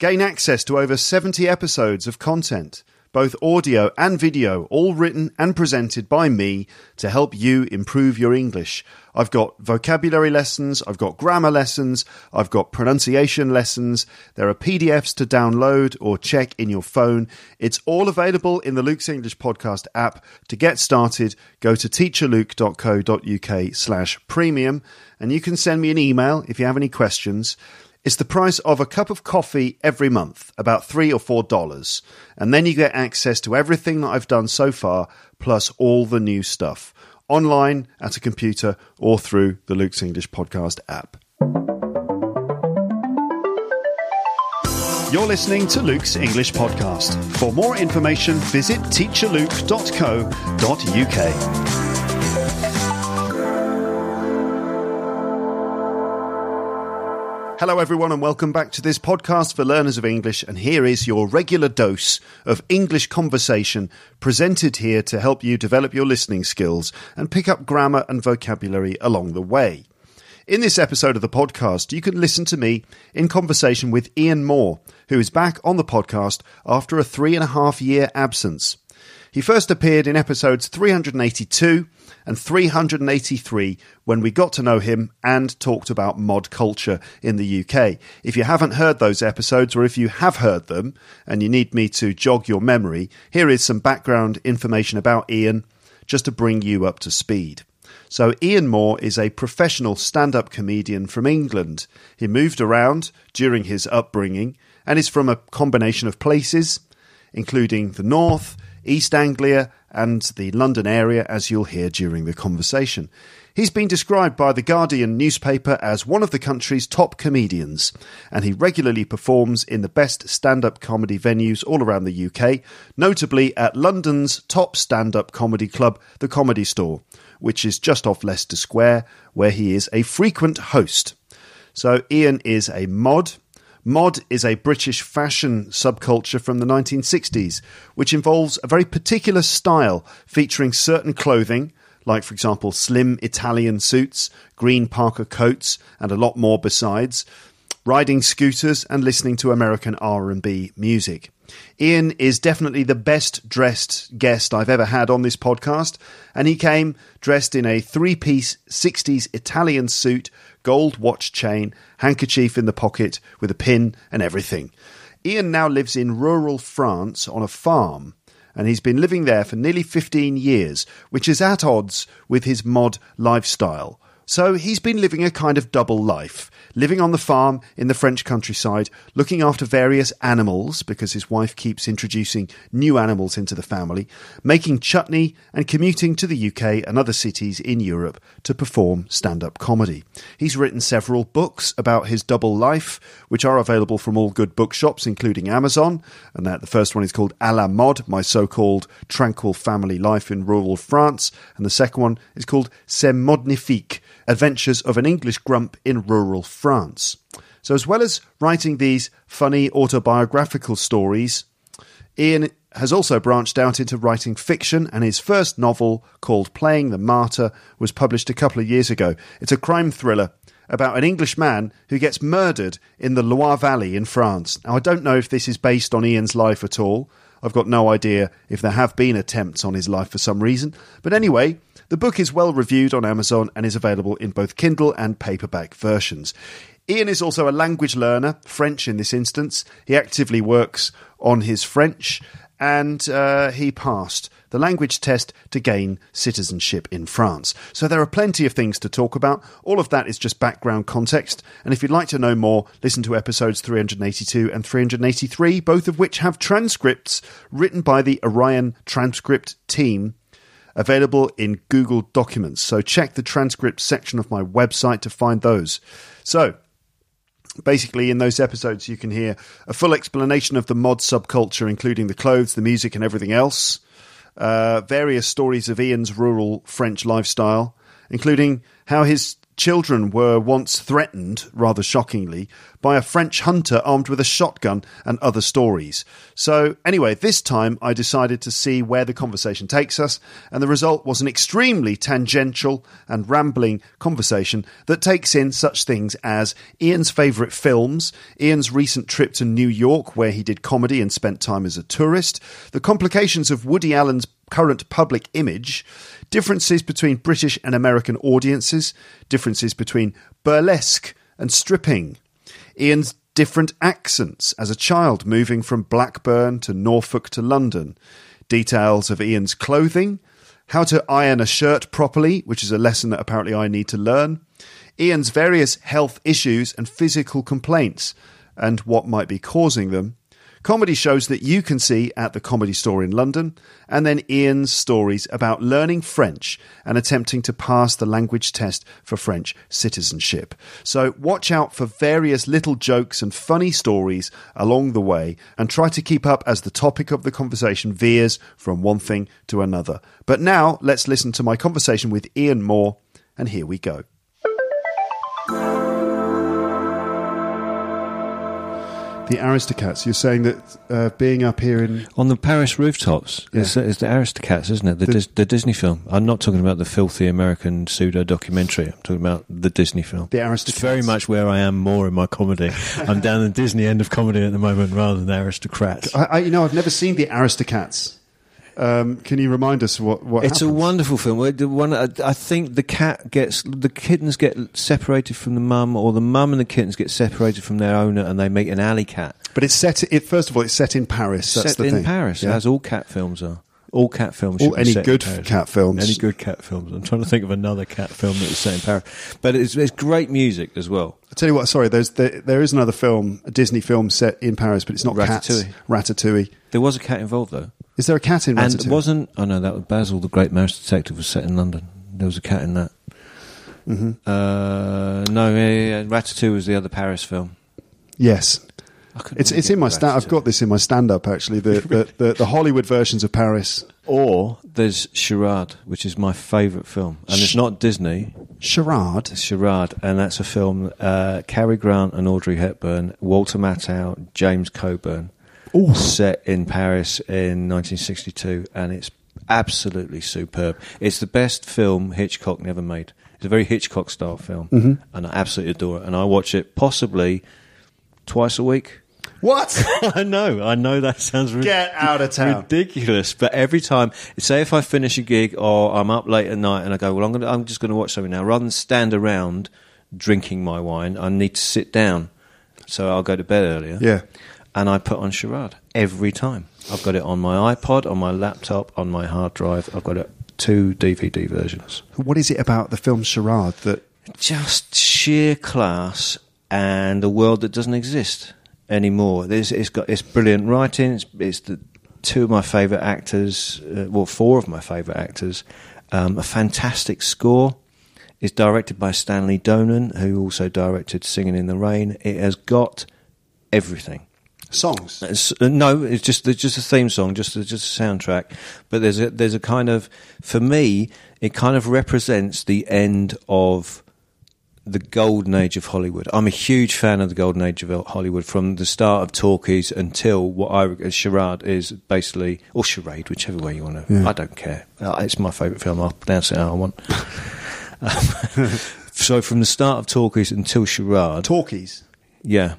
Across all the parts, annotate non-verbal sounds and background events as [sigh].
Gain access to over 70 episodes of content, both audio and video, all written and presented by me to help you improve your English. I've got vocabulary lessons, I've got grammar lessons, I've got pronunciation lessons. There are PDFs to download or check in your phone. It's all available in the Luke's English Podcast app. To get started, go to teacherluke.co.uk slash premium and you can send me an email if you have any questions. It's the price of a cup of coffee every month, about three or four dollars. And then you get access to everything that I've done so far, plus all the new stuff, online, at a computer, or through the Luke's English Podcast app. You're listening to Luke's English Podcast. For more information, visit teacherluke.co.uk. Hello, everyone, and welcome back to this podcast for learners of English. And here is your regular dose of English conversation presented here to help you develop your listening skills and pick up grammar and vocabulary along the way. In this episode of the podcast, you can listen to me in conversation with Ian Moore, who is back on the podcast after a three and a half year absence. He first appeared in episodes 382 and 383 when we got to know him and talked about mod culture in the UK. If you haven't heard those episodes, or if you have heard them and you need me to jog your memory, here is some background information about Ian just to bring you up to speed. So, Ian Moore is a professional stand up comedian from England. He moved around during his upbringing and is from a combination of places, including the North, East Anglia, and the London area, as you'll hear during the conversation. He's been described by the Guardian newspaper as one of the country's top comedians, and he regularly performs in the best stand up comedy venues all around the UK, notably at London's top stand up comedy club, The Comedy Store, which is just off Leicester Square, where he is a frequent host. So, Ian is a mod, Mod is a British fashion subculture from the 1960s, which involves a very particular style featuring certain clothing, like, for example, slim Italian suits, green parka coats, and a lot more besides, riding scooters and listening to American R&B music. Ian is definitely the best dressed guest I've ever had on this podcast, and he came dressed in a three piece 60s Italian suit, gold watch chain, handkerchief in the pocket with a pin and everything. Ian now lives in rural France on a farm, and he's been living there for nearly 15 years, which is at odds with his mod lifestyle. So he's been living a kind of double life, living on the farm in the French countryside, looking after various animals because his wife keeps introducing new animals into the family, making chutney, and commuting to the UK and other cities in Europe to perform stand up comedy. He's written several books about his double life, which are available from all good bookshops, including Amazon. And that the first one is called A la Mode, My So Called Tranquil Family Life in Rural France. And the second one is called C'est Modnifique Adventures of an English Grump in Rural France. So, as well as writing these funny autobiographical stories, Ian has also branched out into writing fiction, and his first novel, called Playing the Martyr, was published a couple of years ago. It's a crime thriller about an English man who gets murdered in the Loire Valley in France. Now, I don't know if this is based on Ian's life at all. I've got no idea if there have been attempts on his life for some reason. But anyway, the book is well reviewed on Amazon and is available in both Kindle and paperback versions. Ian is also a language learner, French in this instance. He actively works on his French and uh, he passed the language test to gain citizenship in France. So there are plenty of things to talk about. All of that is just background context. And if you'd like to know more, listen to episodes 382 and 383, both of which have transcripts written by the Orion transcript team available in Google Documents. So check the transcript section of my website to find those. So, basically in those episodes you can hear a full explanation of the mod subculture including the clothes the music and everything else uh, various stories of ian's rural french lifestyle including how his children were once threatened, rather shockingly, by a French hunter armed with a shotgun and other stories. So, anyway, this time I decided to see where the conversation takes us, and the result was an extremely tangential and rambling conversation that takes in such things as Ian's favourite films, Ian's recent trip to New York, where he did comedy and spent time as a tourist, the complications of Woody Allen's current public image, differences between British and American audiences, differences between burlesque and stripping, Ian's different accents as a child moving from Blackburn to Norfolk to London, details of Ian's clothing, how to iron a shirt properly, which is a lesson that apparently I need to learn, Ian's various health issues and physical complaints, and what might be causing them, comedy shows that you can see at the Comedy Store in London, and then Ian's stories about learning French and attempting to pass the language test for French citizenship. So watch out for various little jokes and funny stories along the way and try to keep up as the topic of the conversation veers from one thing to another. But now let's listen to my conversation with Ian Moore, and here we go. The Aristocats. You're saying that uh, being up here in on the Paris rooftops Yeah. is, is the Aristocats, isn't it? The, The- Dis- the Disney film. I'm not talking about the filthy American pseudo documentary. I'm talking about the Disney film. The It's Aristocats. very much where I am more in my comedy. [laughs] I'm down the Disney end of comedy at the moment rather than the Aristocrats. I, I, you know, I've never seen the Aristocats. Um, can you remind us what what? It's a wonderful film. The one I think the cat gets the kittens get separated from the mum, or the mum and the kittens get separated from their owner, and they meet an alley cat. But it's set. It first of all, it's set in Paris. That's set the in thing. Paris, Yeah. as all cat films are. All cat films. All- should be any set good in Paris. cat films. Any good cat films. I'm trying to think of another cat film that was set in Paris, but it's, it's great music as well. I tell you what. Sorry, there's there, there is another film, a Disney film set in Paris, but it's not cats. Ratatouille. Ratatouille. There was a cat involved though, Is there a cat in and Ratatouille? it wasn't. Oh no, that was Basil, the Great Mouse Detective, was set in London. There was a cat in that. Mm-hmm. Uh, no, yeah, yeah, yeah. Ratatouille was the other Paris film. Yes. I couldn't It's it's in my stand. I've got this in my stand up actually. The, [laughs] the, the the Hollywood versions of Paris. Or there's Charade, which is my favourite film, and it's not Disney. Charade. It's Charade, and that's a film. Uh, Cary Grant and Audrey Hepburn, Walter Matthau, James Coburn, Ooh. set in Paris in 1962, and it's absolutely superb. It's the best film Hitchcock never made. It's a very Hitchcock style film, Mm-hmm. and I absolutely adore it. And I watch it possibly twice a week. What? [laughs] I know, I know that sounds rid- Get out of town. ridiculous. But every time, say if I finish a gig or I'm up late at night and I go, well, I'm, gonna, I'm just going to watch something now. Rather than stand around drinking my wine, I need to sit down. So I'll go to bed earlier. Yeah. And I put on Charade every time. I've got it on my iPod, on my laptop, on my hard drive. I've got it two DVD versions. What is it about the film Charade that? Just sheer class and a world that doesn't exist anymore. There's, it's got it's brilliant writing. It's, it's the two of my favourite actors, uh, well, four of my favourite actors. Um, a fantastic score. It's directed by Stanley Donen, who also directed Singing in the Rain. It has got everything. Songs. It's, uh, no, it's just it's just a theme song, just a, just a soundtrack. But there's a there's a kind of for me, it kind of represents the end of the golden age of Hollywood. I'm a huge fan of the golden age of Hollywood from the start of talkies until what I regard charade is basically or charade, whichever way you want to. Yeah. I don't care. Uh, It's my favourite film. I'll pronounce it how I want. [laughs] Um, so from the start of talkies until charade, Talkies. yeah.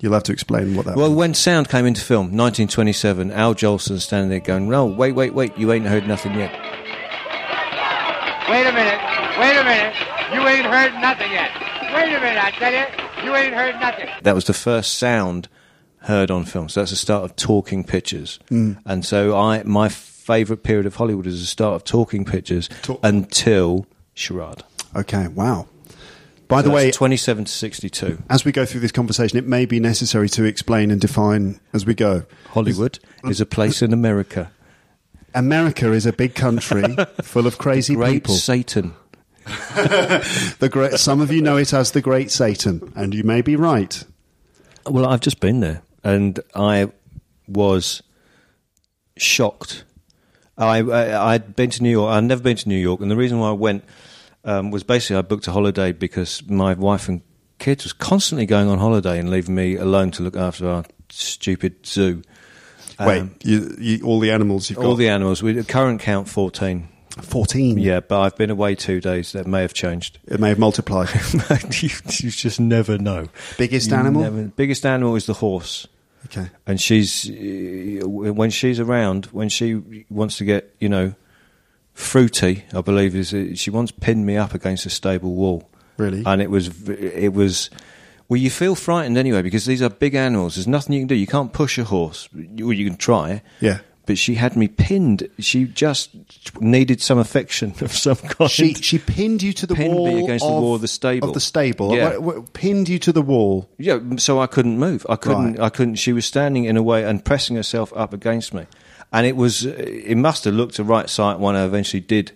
You'll have to explain what that. Well, means. when sound came into film, 1927, Al Jolson standing there going, "No, wait, wait, wait! You ain't heard nothing yet." Wait a minute. Wait a minute. You ain't heard nothing yet. Wait a minute, I tell you. You ain't heard nothing. That was the first sound heard on film. So that's the start of talking pictures. Mm. And so I, my favourite period of Hollywood is the start of talking pictures Talk- until Charade. okay. Wow. By So the way, 27 to 62. as we go through this conversation, it may be necessary to explain and define as we go. Hollywood is a place in America. America is a big country [laughs] full of crazy Great people. Satan. [laughs] The great, some of you know it as the Great Satan, and you may be right. Well, I've just been there, and I was shocked. I, I I'd been to New York. I'd never been to New York, and the reason why I went um, was basically I booked a holiday because my wife and kids was constantly going on holiday and leaving me alone to look after our stupid zoo. Wait, Um, you, you, all the animals you've got? all the animals. We current count fourteen. 14. Yeah, but I've been away two days. That may have changed. It may have multiplied. [laughs] you, you just never know. Biggest You animal? never- biggest animal is the horse. Okay. and she's uh, when she's around when she wants to get you know fruity i believe is it, she once pinned me up against a stable wall Really? and it was v- it was well you feel frightened anyway because these are big animals there's nothing you can do you can't push a horse well you can try Yeah. But she had me pinned she just needed some affection of some kind She she pinned you to the Pinned me wall against the wall of the stable. Of the stable. Yeah. What- what- pinned you to the wall. Yeah, so I couldn't move. I couldn't. Right. I couldn't. She was standing in a way and pressing herself up against me, and it was. It must have looked a right sight when I eventually did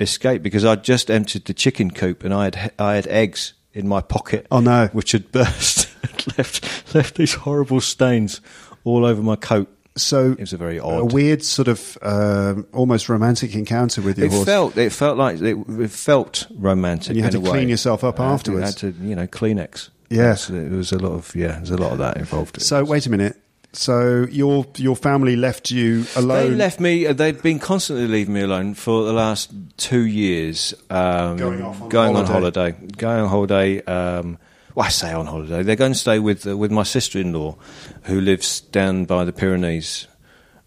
escape because I'd just emptied the chicken coop and I had I had eggs in my pocket. Oh, no. Which had [laughs] burst, and left left these horrible stains all over my coat. So It was a very odd, a weird sort of um almost romantic encounter with your It horse. felt. It felt like it, it felt romantic. And you had to clean yourself up I afterwards. I had to, you know, Kleenex. Yeah. That's- It was a lot of yeah. There's a lot of that involved. so wait a minute. So your your family left you alone. They left me. uh, They've been constantly leaving me alone for the last two years. Um, Going off on going on holiday. holiday. Going on holiday. Um, well, I say on holiday. They're going to stay with uh, with my sister-in-law, who lives down by the Pyrenees.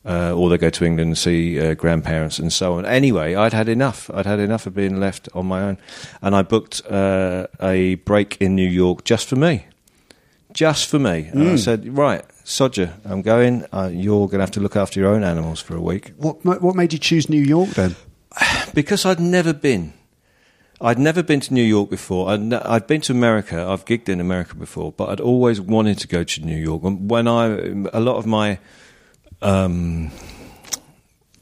Uh, or they go to England and see uh, grandparents and so on. Anyway, I'd had enough. I'd had enough of being left on my own, and I booked uh, a break in New York just for me just for me. And Mm. I said, right, Sodger, I'm going. Uh, you're going to have to look after your own animals for a week. What what made you choose New York then? [sighs] Because I'd never been. I'd never been to New York before. I'd, I'd been to America. I've gigged in America before, but I'd always wanted to go to New York. And When I, a lot of my um,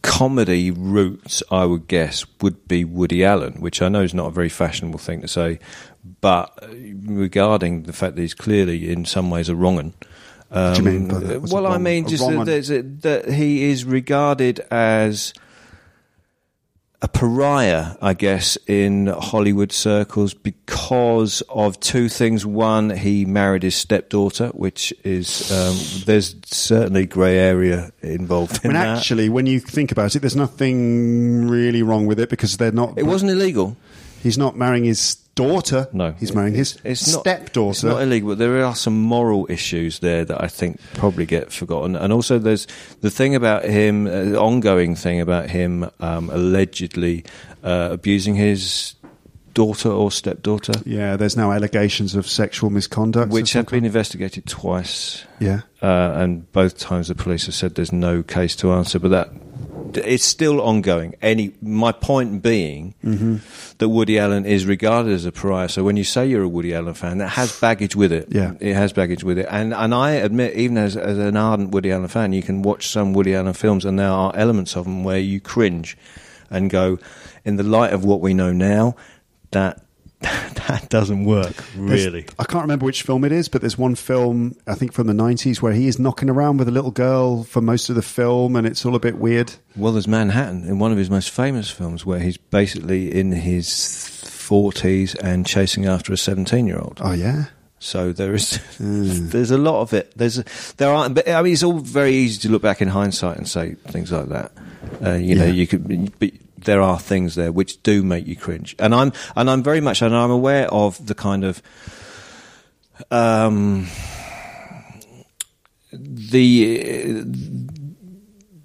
comedy roots, I would guess, would be Woody Allen, which I know is not a very fashionable thing to say, but regarding the fact that he's clearly in some ways a wrong un. What do you mean by that? Well, I mean just that, un? there's a, that he is regarded as a pariah, I guess, in Hollywood circles because of two things. One, he married his stepdaughter, which is um, there's certainly grey area involved in When that. actually, when you think about it, there's nothing really wrong with it because they're not. it wasn't illegal. He's not marrying his daughter. No, he's marrying his It's not- stepdaughter. It's not illegal, but there are some moral issues there that I think probably get forgotten. And also, there's the thing about him, uh, ongoing thing about him um, allegedly uh, abusing his daughter or stepdaughter, yeah, there's now allegations of sexual misconduct, which have been kind. investigated twice. Yeah, uh, and both times the police have said there's no case to answer. But that it's still ongoing. Any my point being Mm-hmm. that Woody Allen is regarded as a pariah. So when you say you're a Woody Allen fan, that has baggage with it. Yeah. it has baggage with it. And and I admit, even as as an ardent Woody Allen fan, you can watch some Woody Allen films, and there are elements of them where you cringe and go, in the light of what we know now, that. [laughs] That doesn't work, There's- really. I can't remember which film it is, but there's one film I think from the 90s where he is knocking around with a little girl for most of the film, and it's all a bit weird. Well, there's Manhattan in one of his most famous films where he's basically in his 40s and chasing after a 17 year old. Oh yeah. So there is, [laughs] there's a lot of it. There's, there are, but I mean, it's all very easy to look back in hindsight and say things like that. Uh, you know, you could, but there are things there which do make you cringe, and I'm, and I'm very much, and I'm aware of the kind of, um, the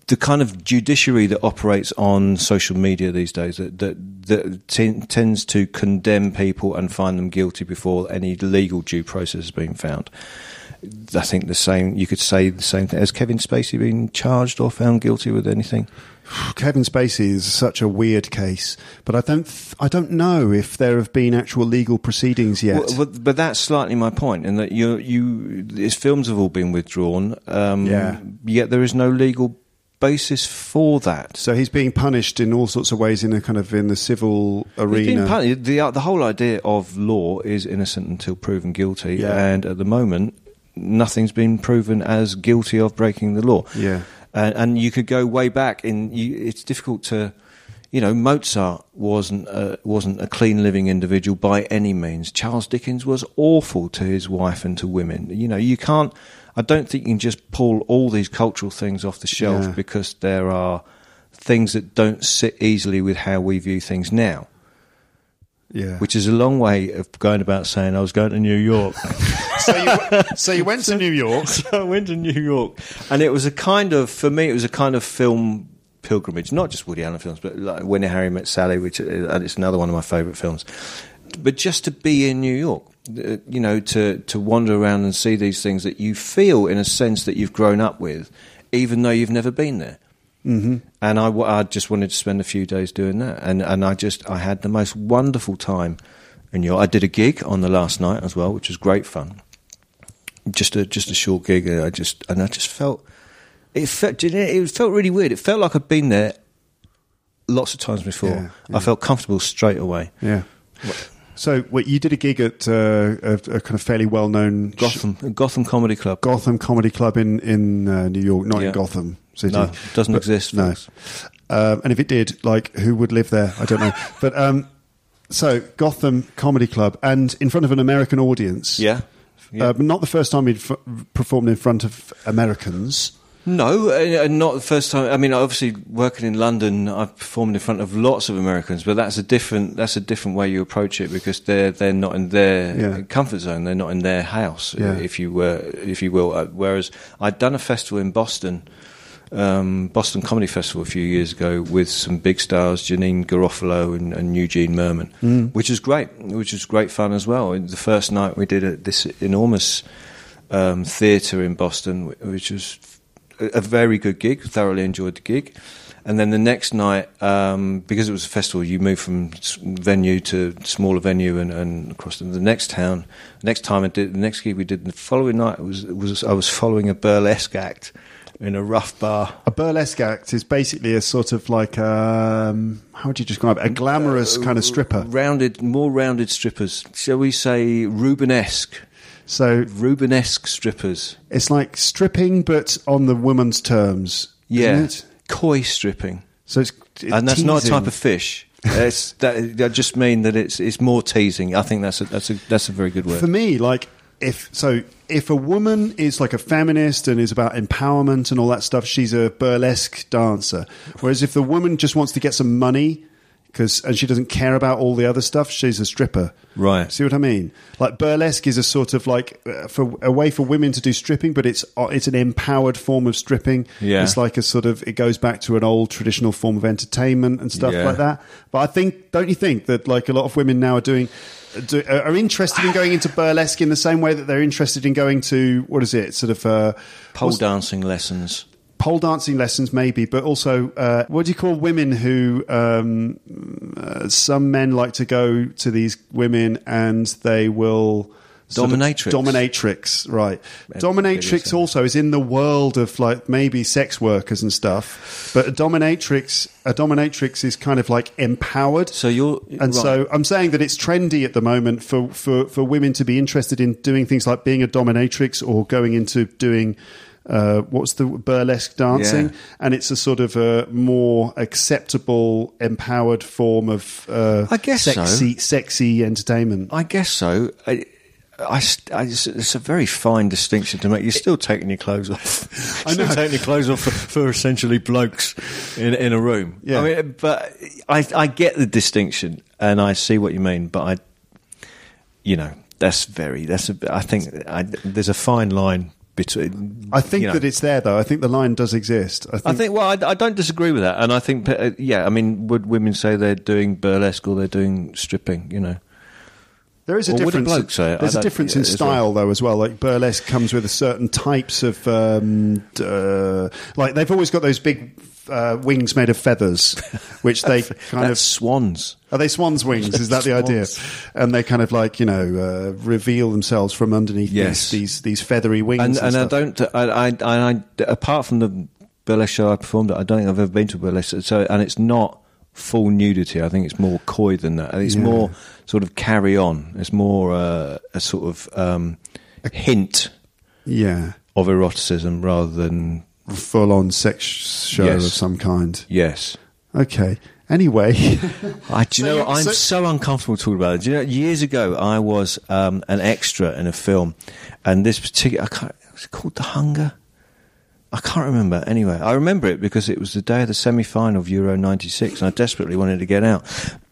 the kind of judiciary that operates on social media these days that that, that ten, tends to condemn people and find them guilty before any legal due process has been found. I think the same. You could say the same thing. Has Kevin Spacey been charged or found guilty with anything? Kevin Spacey is such a weird case, but I don't, th- I don't know if there have been actual legal proceedings yet. Well, but, but that's slightly my point, in that you, you, his films have all been withdrawn. Um, Yeah. Yet there is no legal basis for that. So he's being punished in all sorts of ways in a kind of in the civil arena. The, uh, the whole idea of law is innocent until proven guilty, Yeah. and at the moment, nothing's been proven as guilty of breaking the law. Yeah. And, and you could go way back. In you, it's difficult to, you know, Mozart wasn't a, wasn't a clean living individual by any means. Charles Dickens was awful to his wife and to women. You know, you can't. I don't think you can just pull all these cultural things off the shelf Yeah. because there are things that don't sit easily with how we view things now yeah. which is a long way of going about saying I was going to New York. [laughs] so you, so you went to New York. [laughs] so I went to New York, and it was a kind of, for me, it was a kind of film pilgrimage. Not just Woody Allen films, but like When Harry Met Sally, which uh, and it's another one of my favourite films. But just to be in New York, uh, you know, to to wander around and see these things that you feel, in a sense, that you've grown up with, even though you've never been there. Mm-hmm. And I, w- I just wanted to spend a few days doing that, and and I just I had the most wonderful time. in York. I did a gig on the last night as well, which was great fun. Just a just a short gig. and I just and I just felt it felt it felt really weird. It felt like I'd been there lots of times before. Yeah, yeah. I felt comfortable straight away. Yeah. So wait, you did a gig at uh, a, a kind of fairly well-known Gotham Gotham Comedy Club. Gotham Comedy Club in in uh, New York, not Yeah. in Gotham City. No, it doesn't But- exist, No, um, and if it did, like, who would live there? I don't know. [laughs] but um, so Gotham Comedy Club, and in front of an American audience. Yeah. Yeah. Uh, but not the first time you'd f- performed in front of Americans. No, uh, uh, not the first time. I mean, obviously, working in London, I've performed in front of lots of Americans, but that's a different that's a different way you approach it because they're they're not in their Yeah. comfort zone. They're not in their house, Yeah. if you were, if you will. Uh, whereas I'd done a festival in Boston, um, Boston Comedy Festival a few years ago with some big stars, Janeane Garofalo and, and Eugene Mirman, which was great, which was great fun as well. The first night we did at this enormous um, theatre in Boston, which was a, very good gig. Thoroughly enjoyed the gig. And then the next night, um, because it was a festival, you move from venue to smaller venue and, and across to the next town. Next time I did the next gig we did the following night was was I was following a burlesque act in a rough bar. A burlesque act is basically a sort of like um, how would you describe it? A glamorous kind of stripper. Rounded, more rounded strippers. Shall we say Rubenesque? So Rubenesque strippers. it's like stripping, but on the woman's terms. Yeah. Coy stripping. So it's, it's and that's not a type of fish. [laughs] It's that, I just mean that it's it's more teasing. I think that's a, that's a that's a very good word. For me, like if so, if a woman is like a feminist and is about empowerment and all that stuff, she's a burlesque dancer. Whereas if the woman just wants to get some money, because and she doesn't care about all the other stuff, she's a stripper. Right. See what I mean? Like burlesque is a sort of like uh, for a way for women to do stripping, but it's uh, it's an empowered form of stripping. Yeah. It's like a sort of it goes back to an old traditional form of entertainment and stuff Yeah. like that. But I think, don't you think that like a lot of women now are doing do, are interested in going into burlesque in the same way that they're interested in going to what is it sort of uh, Pole dancing lessons. pole dancing lessons maybe but also uh, what do you call women who um, uh, some men like to go to these women and they will sort of- Dominatrix. dominatrix right dominatrix also is in the world of like maybe sex workers and stuff but a dominatrix a dominatrix is kind of like empowered So you're and right. so I'm saying that it's trendy at the moment for, for, for women to be interested in doing things like being a dominatrix or going into doing uh, what's the burlesque dancing, Yeah. and it's a sort of a more acceptable, empowered form of uh, I guess so. sexy, sexy entertainment. I guess so. I, I, I it's a very fine distinction to make. You're still taking your clothes off. [laughs] I still know. taking your clothes off for, for essentially blokes in in a room. Yeah. I mean, but I I get the distinction and I see what you mean. But I, you know, that's very. That's a. I think I, there's a fine line between. I think you know. that it's there, though. I think the line does exist. I think, I think. Well, I, I don't disagree with that, and I think. uh, Yeah, I mean, would women say they're doing burlesque or they're doing stripping? You know. There is a a difference. There's a difference in style, though, as well. Like burlesque comes with a certain types of, um, uh, like they've always got those big uh, wings made of feathers, [laughs] which they kind of swans. are they swans' wings? Is that the idea? And they kind of like you know uh, reveal themselves from underneath Yes. these, these these feathery wings. and And, and I don't. I, I, I, apart from the burlesque show I performed at. I don't think I've ever been to a burlesque. So, and it's not full nudity. I think it's more coy than that. It's Yeah. more sort of carry on. It's more uh, a sort of um, hint Yeah. of eroticism rather than Full on sex show Yes. of some kind. yes. Okay. Anyway. [laughs] I, do you know, I'm so- so, uncomfortable talking about it. Do you know, years ago, I was um, an extra in a film, and this particular, I can't, was it called The Hunger? I can't remember. Anyway, I remember it because it was the day of the semi-final of Euro '96, and I desperately wanted to get out.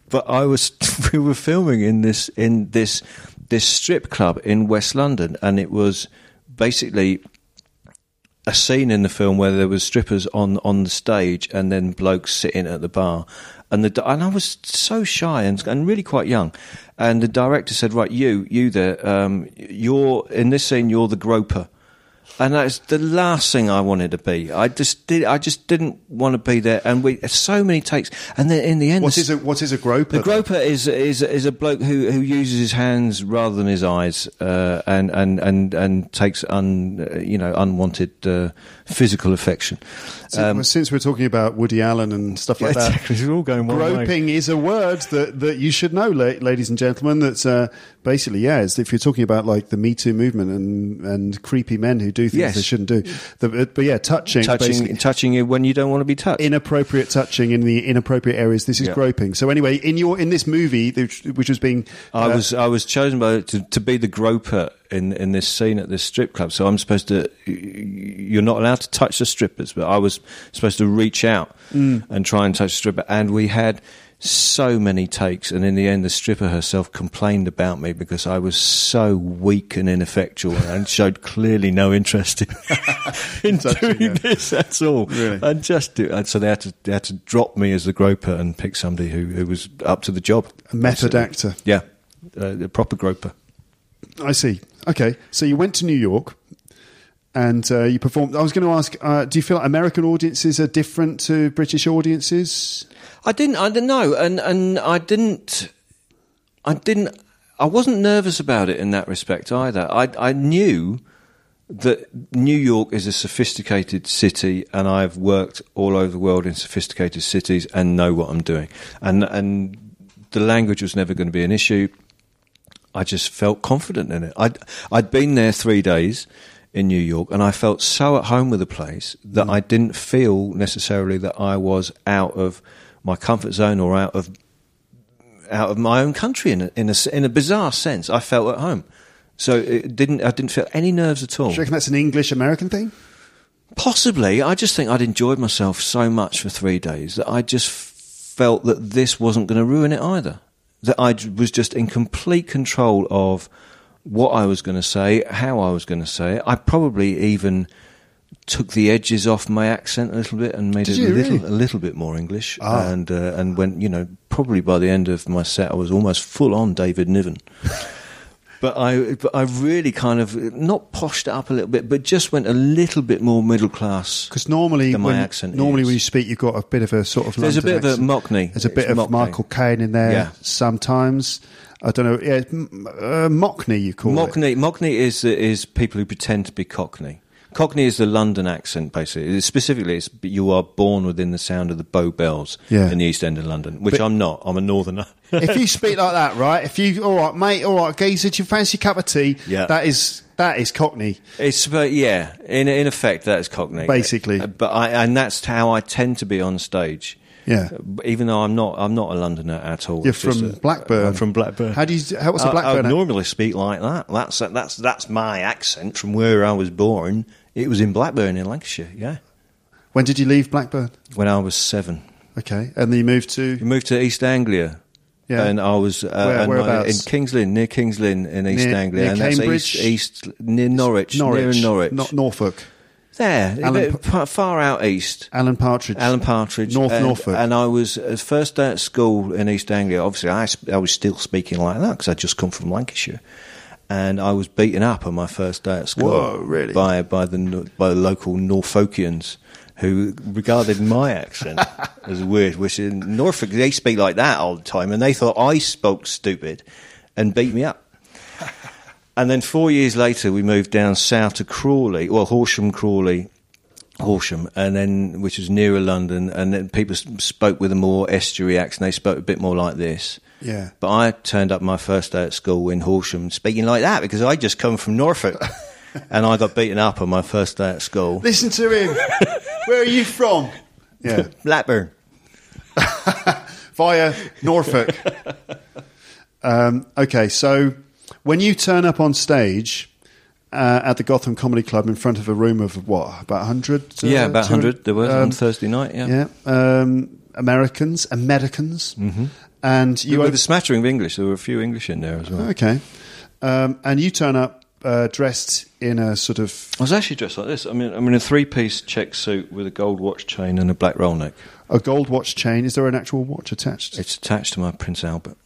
But I was, [laughs] we were filming in this in this this strip club in West London, and it was basically a scene in the film where there was strippers on on the stage and then blokes sitting at the bar, and the and I was so shy and, and really quite young, and the director said, "Right, you you there, um, you're in this scene, you're the groper." And that's the last thing I wanted to be. I just did. I just didn't want to be there. And we so many takes. And then in the end, what the is a what is a groper? the groper is is is a bloke who, who uses his hands rather than his eyes, uh, and and and and takes un you know unwanted uh, physical affection. So, since we're talking about Woody Allen and stuff like [laughs] that, Exactly, it's all going one way. groping is a word that, that you should know, ladies and gentlemen. That's uh, basically yeah. It's if you're talking about like the Me Too movement and and creepy men who do things Yes. they shouldn't do. The, but yeah, touching, touching touching you when you don't want to be touched. inappropriate touching in the inappropriate areas. This is Yeah. groping. So anyway, in your in this movie, which, which was being I uh, was I was chosen by to, to be the groper in in this scene at this strip club. So I'm supposed to. You're not allowed to touch the strippers, but I was supposed to reach out and try and touch the stripper. And we had so many takes, and in the end, the stripper herself complained about me because I was so weak and ineffectual and showed clearly no interest in, [laughs] in doing this. at all. Really? And just do, and so they had to they had to drop me as the groper and pick somebody who, who was up to the job. a method actor. Yeah, uh, the proper groper. I see. Okay, so you went to New York. And uh, you performed. I was going to ask: uh, Do you feel like American audiences are different to British audiences? I didn't. I didn't know, and and I didn't. I didn't. I wasn't nervous about it in that respect either. I I knew that New York is a sophisticated city, and I've worked all over the world in sophisticated cities and know what I'm doing. And and the language was never going to be an issue. I just felt confident in it. I'd I'd been there three days in New York, and I felt so at home with the place that mm. I didn't feel necessarily that I was out of my comfort zone or out of out of my own country in a, in a in a bizarre sense. I felt at home, so it didn't. I didn't feel any nerves at all. Do you reckon that's an English American thing? Possibly. I just think I'd enjoyed myself so much for three days that I just felt that this wasn't going to ruin it either. That I was just in complete control of what I was going to say, how I was going to say it. I probably even took the edges off my accent a little bit and made Did it a little really? a little bit more English. Ah. And uh, and when you know, probably by the end of my set, I was almost full on David Niven. [laughs] But I, but I really kind of not poshed it up a little bit, but just went a little bit more middle class. Because normally, Than my when, accent normally is. when you speak, you've got a bit of a sort of. There's a London bit of a. Mockney. There's a bit It's of Mockney. Michael Caine in there. Yeah. Sometimes I don't know. Yeah, uh, Mockney you call it. Mockney, Mockney is is people who pretend to be Cockney. Cockney is the London accent, basically. Specifically, it's, you are born within the sound of the Bow Bells Yeah. in the East End of London, which But- I'm not. I'm a Northerner. [laughs] if you speak like that, right? If you, all right, mate, all right, geezer, do you fancy a cup of tea? Yeah. That is that is Cockney. It's but yeah, in in effect, that's Cockney, Basically. Uh, But I and that's how I tend to be on stage. Yeah. Even though I'm not, I'm not a Londoner at all. You're It's from a- Blackburn. I'm from Blackburn. How do you? How, what's a Blackburn? I, ac- normally speak like that. That's that's that's my accent from where I was born. It was in Blackburn in Lancashire. Yeah, when did you leave Blackburn? when I was seven. Okay, and then you moved to You moved to East Anglia. Yeah. And I was uh, Where- whereabouts? in Kings Lynn, near Kings Lynn in East Near- Anglia, near and that's Cambridge? east, east near Norwich, near Norwich, not Norfolk. There, Alan far out east. Alan Partridge. Alan Partridge, North and, Norfolk. and I was uh, first day at school in East Anglia. Obviously, I, sp- I was still speaking like that because I'd just come from Lancashire, and I was beaten up on my first day at school. Whoa, really? By by the by the local Norfolkians who regarded my accent [laughs] as weird. Which in Norfolk they speak like that all the time, and they thought I spoke stupid, and beat me up. And then four years later, we moved down south to Crawley, well, Horsham, Crawley, Horsham, and then which was nearer London, and then people spoke with a more estuary accent. They spoke a bit more like this. Yeah. But I turned up my first day at school in Horsham speaking like that because I just come from Norfolk, [laughs] and I got beaten up on my first day at school. Listen to him. [laughs] Where are you from? Yeah. [laughs] Blackburn. Via Norfolk. um, okay, so when you turn up on stage uh, at the Gotham Comedy Club in front of a room of what, about 100? yeah, about hundred. There was on um, Thursday night. Yeah, Yeah. Um, Americans, Americans. Mm-hmm. And you with op- a smattering of English. There were a few English in there as well. Okay. Um, and you turn up uh, dressed in a sort of I was actually dressed like this. I mean, I'm in a three-piece check suit with a gold watch chain and a black roll neck. a gold watch chain. Is there an actual watch attached? It's attached to my Prince Albert.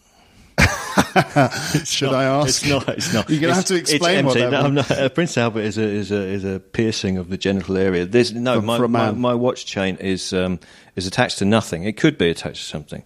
[laughs] Should I ask? It's not. It's not. You're going to have to explain what that No. I'm not- uh, Prince Albert is a is a is a piercing of the genital area. There's no For- my, my, my watch chain is um, is attached to nothing. It could be attached to something.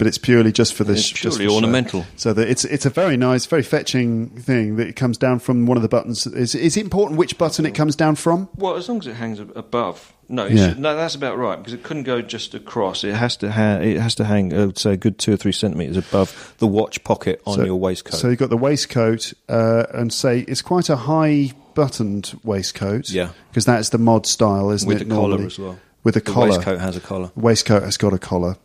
But it's purely just for this. It's just purely ornamental. So that it's it's a very nice, very fetching thing that it comes down from one of the buttons. Is is it important which button it comes down from? Well, as long as it hangs above. No, Yeah. no, that's about right because it couldn't go just across. It has to ha- it has to hang, I would say, a good two or three centimeters above the watch pocket on so, your waistcoat. So you've got the waistcoat, uh, and say it's quite a high buttoned waistcoat. Yeah. because that's the mod style, isn't with it? With the collar normally? as well. With a the collar. waistcoat has a collar. Waistcoat has got a collar.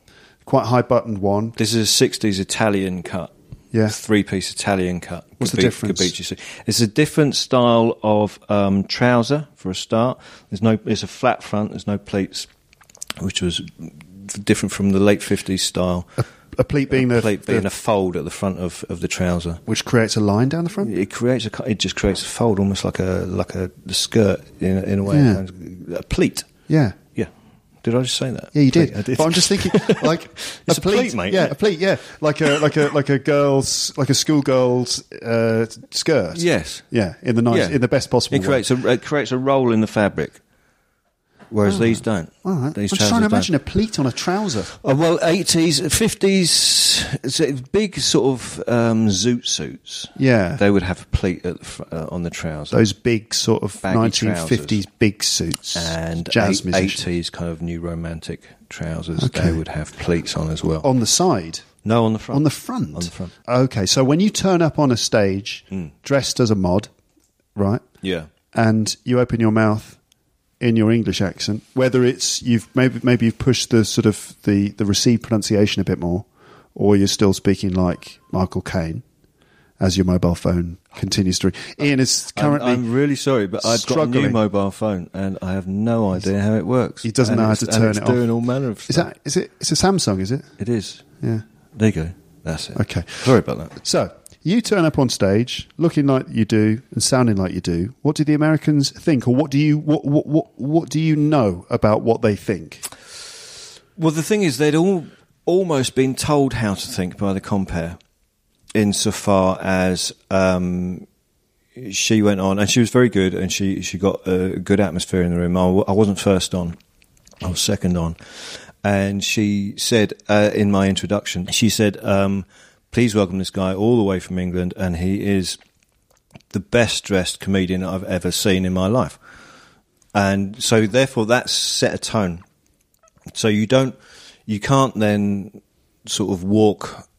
Quite high buttoned one. This is a '60s Italian cut. Yeah. three-piece Italian cut. What's the difference? It's a different style of um, trouser for a start. There's no. It's a flat front. There's no pleats, which was different from the late '50s style. A pleat being the, Pleat the- being a fold at the front of, of the trouser. which creates a line down the front. It creates a. It just creates a fold, almost like a like a skirt in a, in a way. Yeah. A pleat. Yeah. Did I just say that? Yeah, you did. I did. But I'm just thinking, [laughs] like It's a pleat, mate, Yeah, a pleat. Yeah, like a like a like a girl's like a schoolgirl's uh, skirt. Yes. Yeah, in the nice, Yeah. in the best possible It way. creates a it creates a roll in the fabric, whereas these don't. Right. These I'm just trying to imagine a pleat on a trouser. Oh, well, eighties, fifties, big sort of um, zoot suits. Yeah. they would have a pleat at the fr- uh, on the trouser. Those big sort of Baggy 1950s trousers. big suits and jazz eight- musicians 80s kind of new romantic trousers. Okay. They would have pleats on as well. on the side. no, on the front. On the front. On the front. Okay, so when you turn up on a stage dressed as a mod, right? Yeah. and you open your mouth in your English accent, whether it's you've maybe maybe you've pushed the sort of the the received pronunciation a bit more, or you're still speaking like Michael Caine, as your mobile phone continues to. ring. Ian is I'm, currently I'm really sorry, but I've got a new mobile phone and I have no idea how it works. He doesn't And know how to turn it off. doing all manner of is stuff. that is it? It's a Samsung, is it? It is. Yeah. There you go. That's it. Okay. Sorry about that. So you turn up on stage looking like you do and sounding like you do. What do the Americans think, or what do you what what what, what do you know about what they think? Well, the thing is, they'd all almost been told how to think by the compare, insofar as um, she went on, and she was very good, and she she got a good atmosphere in the room. I, wasn't first on; I was second on, and she said uh, in my introduction, she said, um, "Please welcome this guy all the way from England, and he is the best dressed comedian I've ever seen in my life." And so, therefore, that set a tone. So you don't, you can't then sort of walk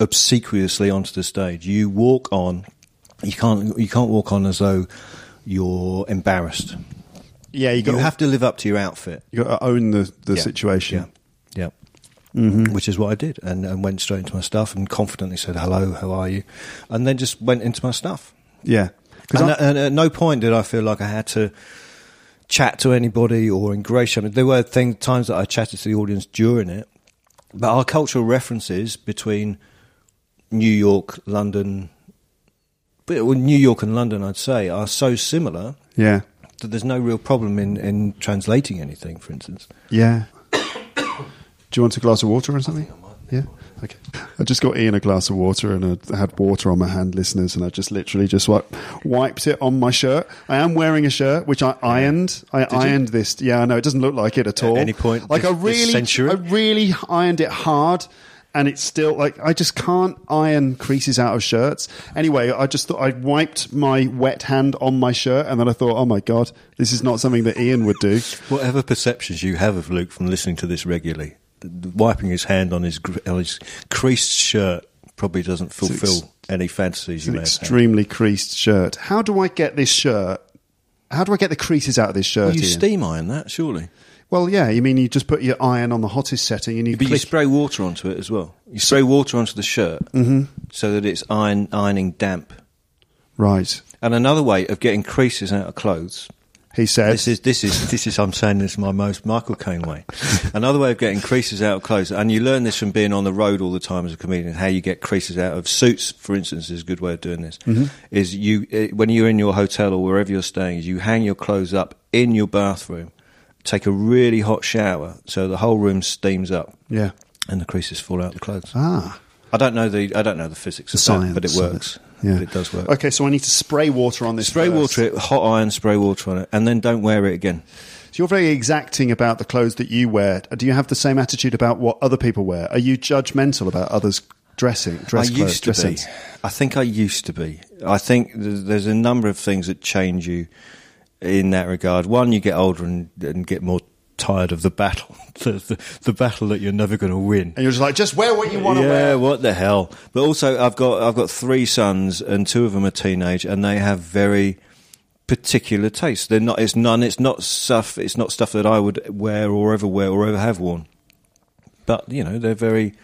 obsequiously onto the stage. You walk on. You can't. You can't walk on as though you're embarrassed. Yeah, you You have to live up to your outfit. you got to own the the Yeah. situation. Yeah. Yeah. Which is what I did, and, and went straight into my stuff and confidently said, "Hello, how are you?" And then just went into my stuff. Yeah, And, I- and at no point did I feel like I had to chat to anybody or ingratiate. I mean, there were things, times that I chatted to the audience during it, but our cultural references between New York, London, New York and London, I'd say, are so similar yeah. that there's no real problem in, in translating anything. For instance, Yeah. [coughs] [coughs] Do you want a glass of water or something? Yeah. Okay. I just got Ian a glass of water and I had water on my hand, listeners, and I just literally just wi- wiped it on my shirt. I am wearing a shirt which I ironed. I you? ironed this. Yeah, I know it doesn't look like it at all. At any point like this- I really? I really ironed it hard. and it's still like I just can't iron creases out of shirts. Anyway, I just thought I wiped my wet hand on my shirt, and then I thought, oh my god, this is not something that Ian would do. Whatever perceptions you have of Luke from listening to this regularly, wiping his hand on his, on his creased shirt probably doesn't fulfil any fantasies you An may have. extremely creased shirt. How do I get this shirt? How do I get the creases out of this shirt? Well, you Ian? steam iron that, surely. Well, yeah. You mean you just put your iron on the hottest setting and you But you spray water onto it as well. You spray water onto the shirt mm-hmm. so that it's iron, ironing damp. right. And another way of getting creases out of clothes. He said. This is this is this is I'm saying this is my most Michael Caine way. [laughs] Another way of getting creases out of clothes, and you learn this from being on the road all the time as a comedian. How you get creases out of suits, for instance, is a good way of doing this. Is you eh, when you're in your hotel or wherever you're staying, is you hang your clothes up in your bathroom, take a really hot shower so the whole room steams up, yeah. and the creases fall out of the clothes. Ah. I don't know the I don't know the physics The of science. that, but it works. Yeah. But it does work. Okay, so I need to spray water on this. Spray first. water it, hot iron, spray water on it, and then don't wear it again. So you're very exacting about the clothes that you wear. Uh, do you have the same attitude about what other people wear? Are you judgmental about others dressing? Dress I clothes, used to be. I think I used to be. I think there's, there's a number of things that change you in that regard. One, you get older and, and get more tired of the battle, [laughs] the, the, the battle that you're never going to win. And you're just like, just wear what you want to yeah, wear. Yeah, what the hell? But also, I've got I've got three sons, and two of them are teenage, and they have very particular tastes. They're not. It's none. It's not stuff. It's not stuff that I would wear or ever wear or ever have worn. But you know, they're very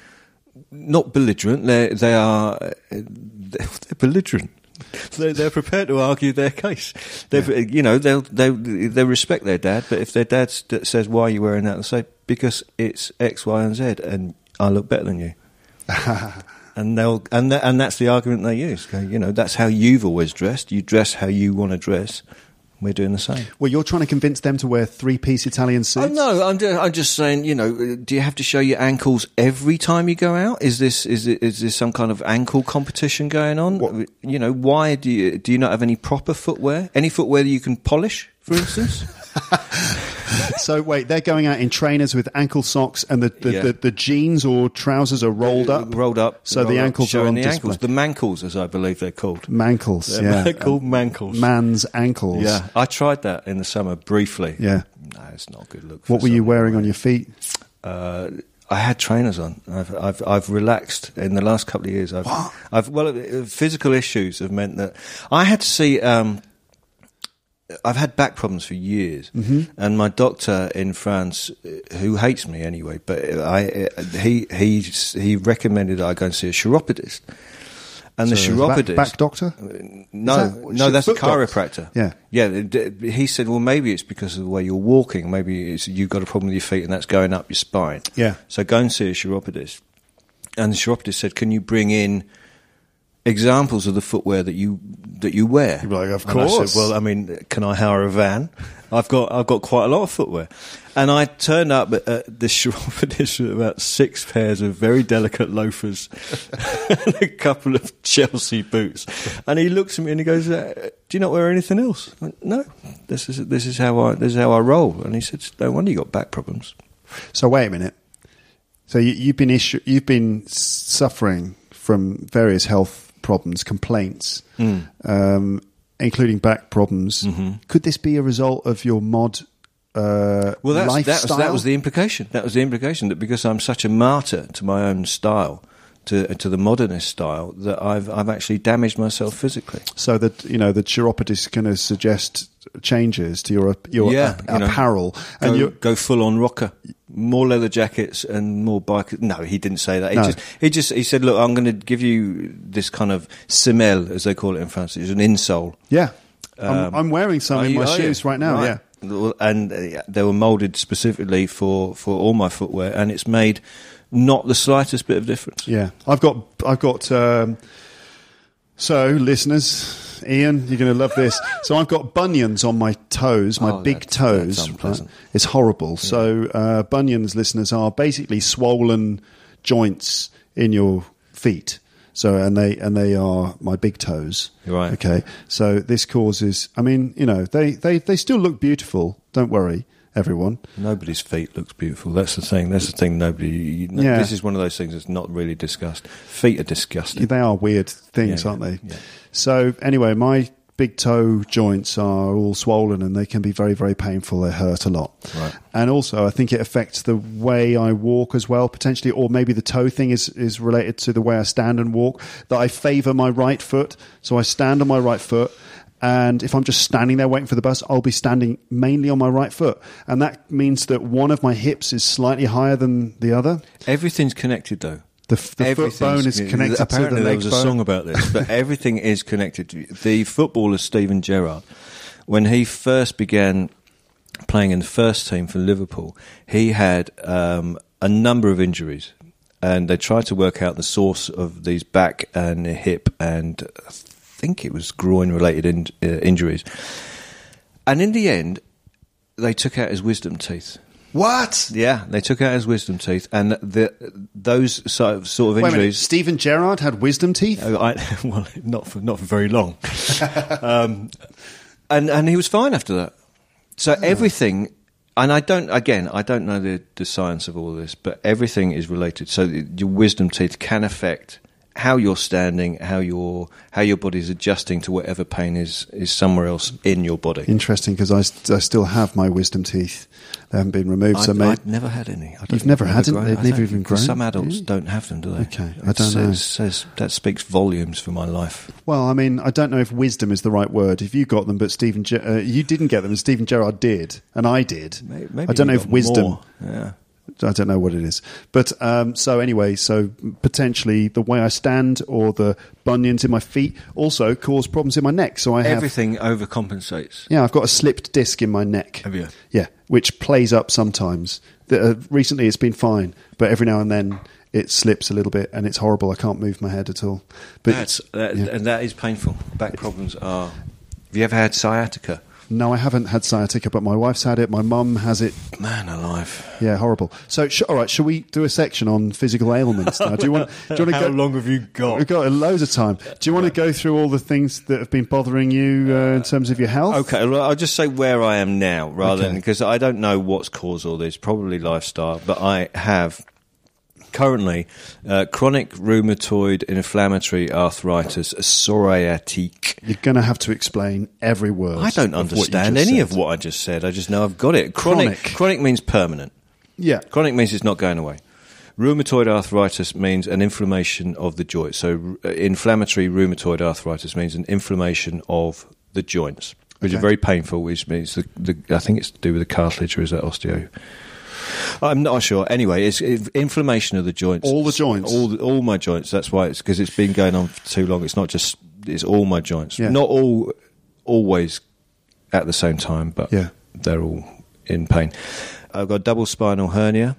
not belligerent. They they are [laughs] they're belligerent. [laughs] They're, they're prepared to argue their case. They, you know, they they they respect their dad. But if their dad says, "Why are you wearing that?" they say, "Because it's X, Y, and Z, and I look better than you." [laughs] and they'll and tha- and that's the argument they use. You know, that's how you've always dressed. You dress how you want to dress. We're doing the same. Well, you're trying to convince them to wear three-piece Italian suits. Oh, no, I'm just, I'm just saying. You know, do you have to show your ankles every time you go out? Is this is it, is this some kind of ankle competition going on? What- You know, why do you do you not have any proper footwear? Any footwear that you can polish, for instance? [laughs] [laughs] So wait, they're going out in trainers with ankle socks, and the the, Yeah. the, the jeans or trousers are rolled up, rolled up. So the rolled up, ankles are on the display. ankles, the mankles, as I believe they're called. Mankles, They're yeah, [laughs] called mankles. man's ankles. Yeah, I tried that in the summer briefly. Yeah. no, it's not a good look. for What were you wearing on your feet? Uh, I had trainers on. I've, I've I've relaxed in the last couple of years. I've I've well, uh, physical issues have meant that I had to see. Um, I've had back problems for years, Mm-hmm. and my doctor in France, uh, who hates me anyway, but I uh, he he he recommended I go and see a chiropodist. And the So, back- chiropodist, back doctor? no, that- no, that's a foot doctor? chiropractor. Yeah. yeah. He said, well, maybe it's because of the way you're walking. Maybe it's, you've got a problem with your feet, and that's going up your spine. Yeah. So go and see a chiropodist. And the chiropodist said, can you bring in examples of the footwear that you that you wear? You'd be like, "Of And I course." said, well, I mean, can I hire a van? I've got I've got quite a lot of footwear. And I turned up at, this chiropodist [laughs] with about six pairs of very delicate loafers [laughs] and a couple of Chelsea boots. And he looks at me and he goes, uh, "Do you not wear anything else?" Went, no, this is this is how I this is how I roll. And he said, "No wonder you got back problems." So wait a minute. So you, you've been issue, you've been suffering from various health problems, complaints, Hmm. um, including back problems. Mm-hmm. Could this be a result of your mod uh, Well, that's, that, was, that was the implication. That was the implication that because I'm such a martyr to my own style, to to the modernist style, that I've I've actually damaged myself physically. so that you know the chiropodist going to suggest changes to your your Yeah, you know, apparel, and Go, you go full on rocker, more leather jackets and more bike. No, he didn't say that. He No. just he just he said, look, I'm going to give you this kind of semelle, as they call it in France. It's an insole. yeah. Um, I'm, I'm wearing some in you- my are you? shoes right now. Yeah. And uh, they were moulded specifically for, for all my footwear, and it's made not the slightest bit of difference. Yeah, I've got, I've got. Um, so, listeners, Ian, you're going to love this. [laughs] So, I've got bunions on my toes, my Oh, big that's- toes. that's? It's horrible. So, uh, bunions, listeners, are basically swollen joints in your feet. So, and they and they are my big toes. Right. Okay. So this causes. I mean, you know, they they they still look beautiful. Don't worry. Everyone. Nobody's feet looks beautiful. That's the thing. That's the thing. Nobody. You, Yeah. This is one of those things that's not really discussed. Feet are disgusting. They are weird things, Yeah, aren't they? yeah. So anyway, my big toe joints are all swollen and they can be very, very painful. They hurt a lot. Right. And also, I think it affects the way I walk as well, potentially, or maybe the toe thing is, is related to the way I stand and walk. That I favour my right foot, so I stand on my right foot. And if I'm just standing there waiting for the bus, I'll be standing mainly on my right foot. And that means that one of my hips is slightly higher than the other. Everything's connected, though. The, the foot bone is connected to Apparently, the there was a bone. song about this, but [laughs] everything is connected. The footballer Steven Gerrard, when he first began playing in the first team for Liverpool, he had um, a number of injuries, and they tried to work out the source of these back and hip, and think it was groin-related in, uh, injuries. And in the end, they took out his wisdom teeth. What? Yeah, they took out his wisdom teeth, and the, those sort of, sort of injuries. Steven Gerrard had wisdom teeth? Oh, I, [laughs] well, not for not for very long, [laughs] um, and and he was fine after that. So everything, and I don't again, I don't know the the science of all this, but everything is related. So your wisdom teeth can affect how you're standing, how your how your body's adjusting to whatever pain is is somewhere else in your body. Interesting, because I, st- I still have my wisdom teeth. They haven't been removed. so I've, never had any. I don't You've never had them? grown. They've never even grown? Some adults don't have them, do they? Okay, I don't know. says, Says, that speaks volumes for my life. Well, I mean, I don't know if wisdom is the right word. If you got them, but Steven, Ge- uh, you didn't get them, and Steven Gerrard did, and I did. Maybe, maybe I don't know if wisdom. more. Yeah. I don't know what it is, but um, so anyway, so potentially the way I stand or the bunions in my feet also cause problems in my neck. So I have Everything overcompensates. Yeah, I've got a slipped disc in my neck. Have you? Yeah, which plays up sometimes. The, uh, recently, it's been fine, but every now and then it slips a little bit, and it's horrible. I can't move my head at all. But That's that, yeah. and that is painful. Back problems are. Have you ever had sciatica? No, I haven't had sciatica, but my wife's had it. My mum has it. Man alive! Yeah, horrible. So, sh- all right, shall we do a section on physical ailments now? Do you want? Do you want to [laughs] How go? long have you got? We've got loads of time. Do you want to go through all the things that have been bothering you uh, in terms of your health? Okay, well, I'll just say where I am now, rather Okay. than because I don't know what's caused all this. Probably lifestyle, but I have currently uh, chronic rheumatoid inflammatory arthritis, psoriatic. You're going to have to explain every word. I don't of what you understand any said. of what I just said. I just know I've got it. Chronic. Chronic. Chronic means permanent. Yeah. Chronic means it's not going away. Rheumatoid arthritis means an inflammation of the joint. So, uh, inflammatory rheumatoid arthritis means an inflammation of the joints, which Okay. are very painful. Which means the, the I think it's to do with the cartilage, or is that osteo? I'm not sure. Anyway, it's it, inflammation of the joints. All the joints? all the, all my joints. That's why it's because it's been going on for too long. It's not just it's all my joints. Yeah. Not all always at the same time, but Yeah. they're all in pain. I've got double spinal hernia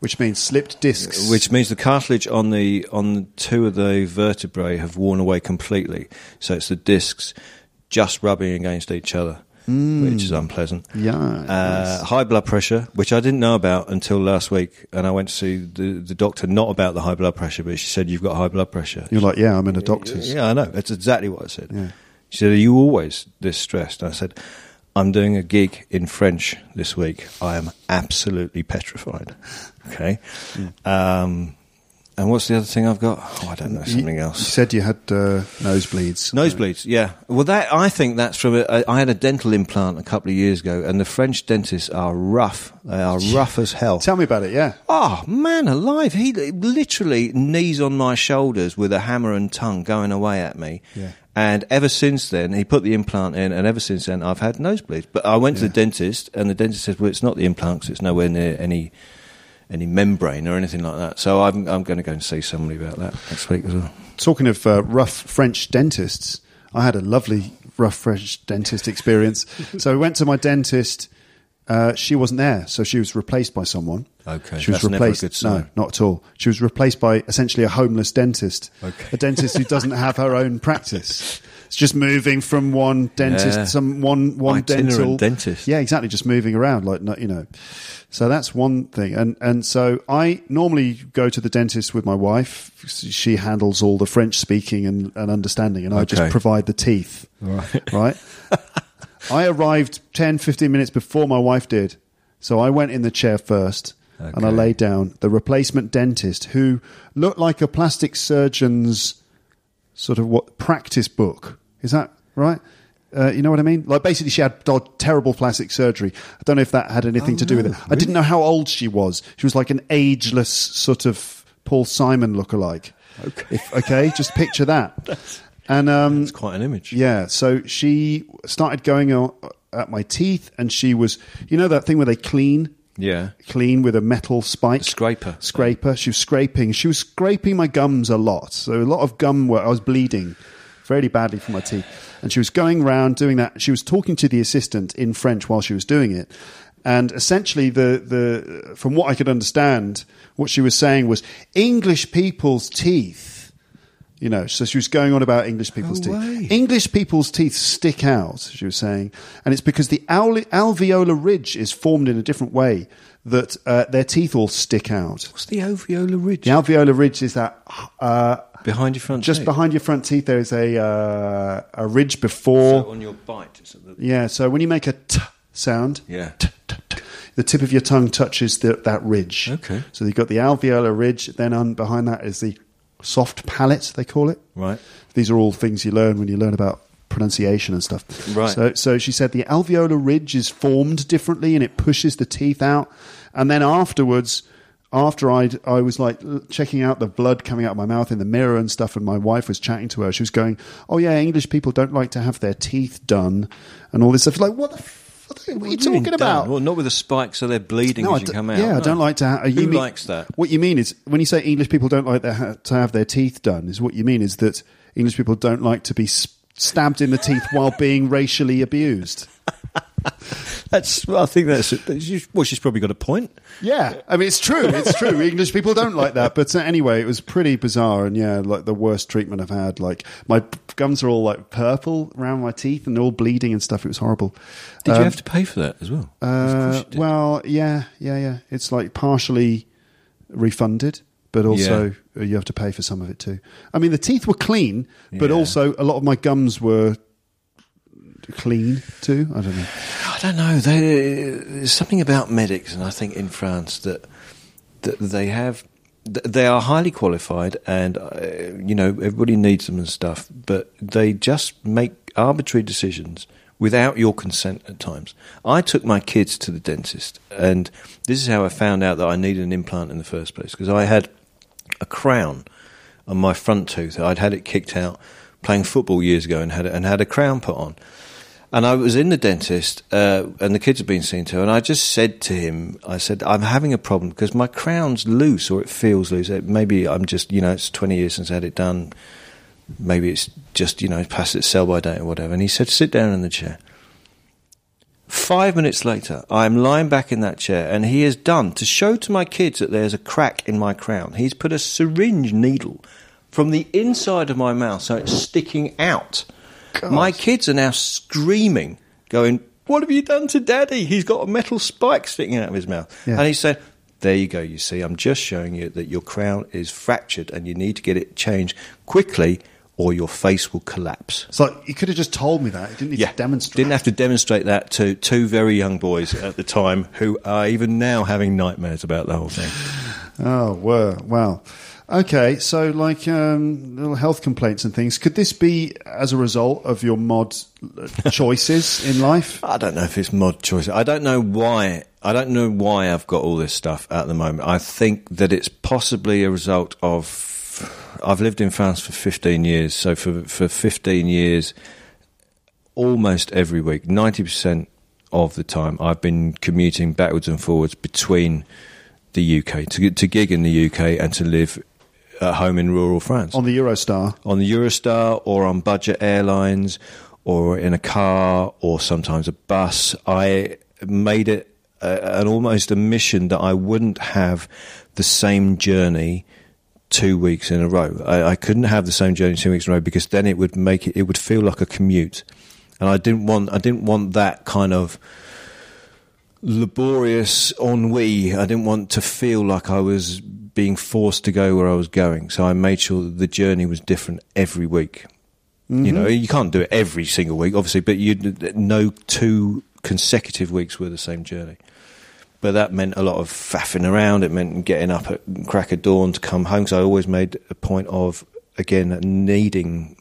Which means slipped discs. which means the cartilage on the on two of the vertebrae have worn away completely. So it's the discs just rubbing against each other, which is unpleasant. Yeah, Uh, nice. High blood pressure, which I didn't know about until last week, and I went to see the the doctor not about the high blood pressure, but she said you've got high blood pressure. You're like, yeah, I'm in a doctor's. Yeah, I know. That's exactly what I said. Yeah. She said, Are you always this stressed? And I said, I'm doing a gig in French this week. I am absolutely petrified. [laughs] Okay. Um, and what's the other thing I've got? Oh, I don't know. Something You else. said you had uh, nosebleeds. Nosebleeds, yeah. Well, that I think that's from. A, I had a dental implant a couple of years ago, and the French dentists are rough. They are rough as hell. Tell me about it. Yeah. Oh man, alive! He literally knees on my shoulders with a hammer and tongue going away at me. Yeah. And ever since then, he put the implant in, and ever since then, I've had nosebleeds. But I went to the dentist, and the dentist said, "Well, it's not the implant 'cause it's nowhere near any any membrane or anything like that." So I'm I'm going to go and see somebody about that next week as well. Talking of uh, rough French dentists, I had a lovely rough French dentist experience. [laughs] so I went to my dentist. Uh, she wasn't there, so she was replaced by someone. Okay, she was that's replaced. good sign. No, not at all. She was replaced by essentially a homeless dentist. Okay. A dentist who doesn't [laughs] have her own practice. It's just moving from one dentist, Yeah. some one one Itinerant dental dentist. Yeah, exactly. Just moving around, like you know. So that's one thing, and and so I normally go to the dentist with my wife. She handles all the French speaking and, and understanding, and I just provide the teeth. Right. Right. [laughs] I arrived 10, 15 minutes before my wife did, So I went in the chair first and I Okay. lay down. The replacement dentist, who looked like a plastic surgeon's sort of what practice book. Is that right? Uh, you know what I mean? Like basically, she had terrible plastic surgery. I don't know if that had anything Oh, to do with no, it. I didn't know how old she was. She was like an ageless sort of Paul Simon lookalike. Okay. If, okay, just picture that. [laughs] And um, It's quite an image. yeah, so she started going at my teeth, and she was, you know, that thing where they clean, Yeah. clean with a metal spike, A scraper. scraper. She was scraping. She was scraping my gums a lot. So a lot of gum where I was bleeding very badly for my teeth, and she was going around doing that. She was talking to the assistant in French while she was doing it. And essentially, the, the from what I could understand, what she was saying was English people's teeth you know, so she was going on about English people's No teeth. way. English people's teeth stick out, she was saying, and it's because the alve- alveolar ridge is formed in a different way that uh, their teeth all stick out. What's the alveolar ridge? The alveolar ridge is that uh, behind your front just teeth? behind your front teeth. There is a uh, a ridge before. So on your bite. It's the, yeah, so when you make a t sound, Yeah. t, t, t, the tip of your tongue touches the, that ridge. Okay. So you've got the alveolar ridge. Then on behind that is the soft palate. They call it. Right. These are all things you learn when you learn about pronunciation and stuff. Right. So, so she said the alveolar ridge is formed differently and it pushes the teeth out. And then afterwards, after I I was like checking out the blood coming out of my mouth in the mirror and stuff, and my wife was chatting to her. She was going, "Oh yeah, English people don't like to have their teeth done and all this stuff." Like, what the? F- what are you What mean talking done? about? Well, not with a spike, so they're bleeding I as you come out. Yeah, I don't like to. Ha- you Who mean- likes that? What you mean is when you say English people don't like their ha- to have their teeth done, is what you mean is that English people don't like to be s- stabbed in the teeth while being racially abused. [laughs] That's. Well, I think that's. that's- Well, she's probably got a point. Yeah, I mean it's true. It's true. English people don't like that. But uh, anyway, it was pretty bizarre, and yeah, like the worst treatment I've had. Like my gums are all like purple around my teeth, and they're all bleeding and stuff. It was horrible. Did Um, you have to pay for that as well? Uh, well, yeah, yeah, yeah. It's like partially refunded, but also uh you have to pay for some of it too. I mean, the teeth were clean, but Yeah. also a lot of my gums were clean too. I don't know. I don't know. They, there's something about medics, and I think in France that that they have. They are highly qualified, and uh, you know everybody needs them and stuff. But they just make arbitrary decisions without your consent at times. I took my kids to the dentist, and this is how I found out that I needed an implant in the first place because I had a crown on my front tooth. I'd had it kicked out playing football years ago and had and had a crown put on. And I was in the dentist, uh, and the kids had been seen to, and I just said to him, I said, I'm having a problem because my crown's loose or it feels loose. It- Maybe I'm just, you know, it's 20 years since I had it done. Maybe it's just, you know, past its sell by date or whatever. And he said, sit down in the chair. Five minutes later, I'm lying back in that chair, and he has done to show to my kids that there's a crack in my crown. He's put a syringe needle from the inside of my mouth, so it's sticking out. My kids are now screaming, going, What have you done to daddy? He's got a metal spike sticking out of his mouth. Yeah. And he said, There you go, you see, I'm just showing you that your crown is fractured and you need to get it changed quickly or your face will collapse. So you could have just told me that. You didn't need to demonstrate. Didn't have to demonstrate that to two very young boys at the time who are even now having nightmares about the whole thing. [sighs] Oh, well. Okay, so like um, little health complaints and things. Could this be as a result of your mod uh, [laughs] choices in life? I don't know if it's mod choice. I don't know why. I don't know why I've got all this stuff at the moment. I think that it's possibly a result of. I've lived in France for 15 years, so for for 15 years, almost every week, 90% of the time, I've been commuting backwards and forwards between the UK to to gig in the UK and to live at home in rural France On the Eurostar, on the Eurostar or on budget airlines or in a car or sometimes a bus. I made it a, an almost a mission that I wouldn't have the same journey two weeks in a row. I, I couldn't have the same journey two weeks in a row because then it would make it it would feel like a commute, and I didn't want I didn't want that kind of laborious ennui. I didn't want to feel like I was being forced to go where I was going. So I made sure that the journey was different every week. You know, mm-hmm. you can't do it every single week, obviously, but you no two consecutive weeks were the same journey. But that meant a lot of faffing around. It meant getting up at crack of dawn to come home. So I always made a point of again needing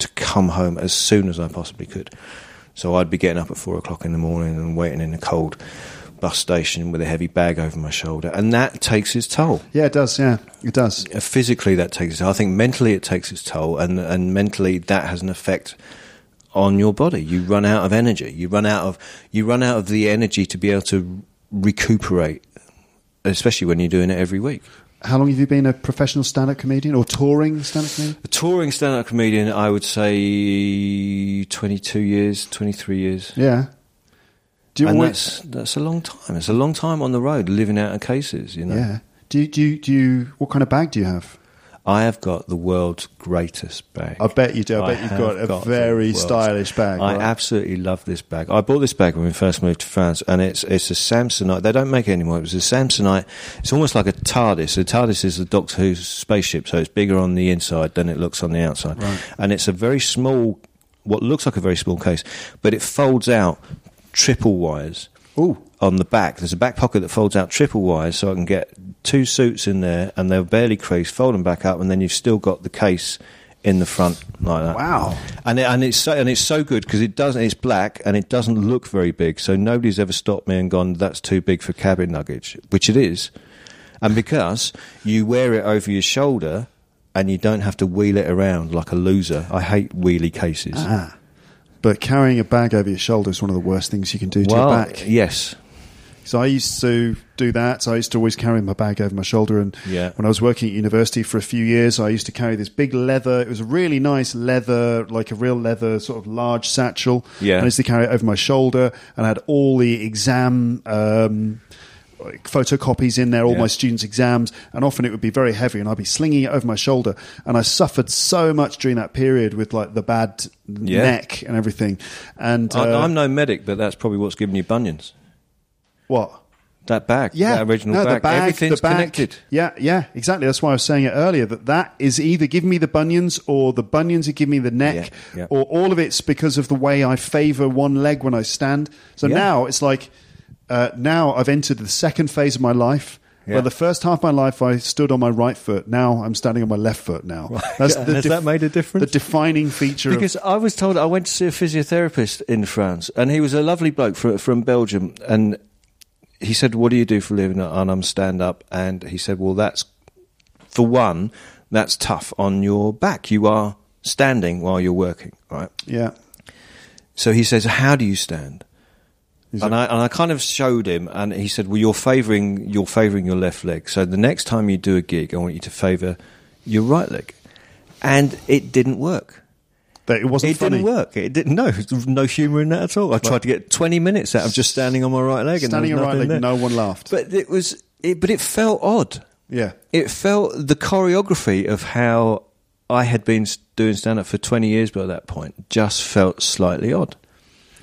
to come home as soon as I possibly could. So I'd be getting up at four o'clock in the morning and waiting in the cold bus station with a heavy bag over my shoulder, and that takes its toll. Yeah, it does. Yeah, it does. Uh, Physically, that takes its toll. I think mentally, it takes its toll, and and mentally, that has an effect on your body. You run out of energy. You run out of you run out of the energy to be able to recuperate, especially when you're doing it every week. How long have you been a professional stand-up comedian or touring stand-up comedian? A touring stand-up comedian, I would say, twenty-two years, twenty-three years. Yeah. Do you and always, that's that's a long time. It's a long time on the road, living out of cases. You know, yeah. Do you, do you, do you, what kind of bag do you have? I have got the world's greatest bag. I bet you do. I bet you've got a the very stylish bag. I right? absolutely love this bag. I bought this bag when we first moved to France, and it's it's a Samsonite. They don't make it anymore. It was a Samsonite. It's almost like a TARDIS. A TARDIS is the Doctor Who's spaceship, so it's bigger on the inside than it looks on the outside. And it's a very small, what looks like a very small case, but it folds out triple wires. Ooh. On the back, there's a back pocket that folds out triple wires, so I can get two suits in there, and they're barely creased. Fold them back up, and then you've still got the case in the front like that. Wow. And it, and it's so, and it's so good because it doesn't. It's black and it doesn't look very big. So nobody's ever stopped me and gone, "That's too big for cabin luggage," which it is. And because you wear it over your shoulder and you don't have to wheel it around like a loser. I hate wheelie cases. Ah. But carrying a bag over your shoulder is one of the worst things you can do to well, your back. yes. So I used to do that. So I used to always carry my bag over my shoulder. And Yeah. when I was working at university for a few years, I used to carry this big leather. It was a really nice leather, like a real leather sort of large satchel. Yeah. And I used to carry it over my shoulder and I had all the exam. Um, like photocopies in there, all Yeah. my students' exams, and often it would be very heavy, and I'd be slinging it over my shoulder. And I suffered so much during that period with like the bad Yeah. neck and everything. And uh, I, I'm no medic, but that's probably what's given you bunions. what? That bag, Yeah, that original no, bag, the bag, everything's the connected. Yeah, yeah, exactly. That's why I was saying it earlier that that is either giving me the bunions or the bunions are giving me the neck, Yeah, yeah. or all of it's because of the way I favour one leg when I stand. So Yeah. now it's like uh, now I've entered the second phase of my life. Yeah. Where the first half of my life I stood on my right foot. Now I'm standing on my left foot. Now that's has that made a difference? The defining feature. of, Because I was told I went to see a physiotherapist in France, and he was a lovely bloke from, from Belgium, and he said, "What do you do for a living?" And I'm stand up, and he said, "Well, that's for one, that's tough on your back. You are standing while you're working, right?" yeah, So he says, "How do you stand?" He's And I, and I kind of showed him, and he said, "Well, you're favouring you're favouring your left leg. So the next time you do a gig, I want you to favour your right leg." And it didn't work. that it wasn't It funny. didn't work. It didn't. No, [laughs] no humour in that at all. I tried to get twenty minutes out of just standing on my right leg. Standing there on right leg, there. no one laughed. But it was. It, but it felt odd. yeah, It felt the choreography of how I had been doing stand up for twenty years by that point just felt slightly odd.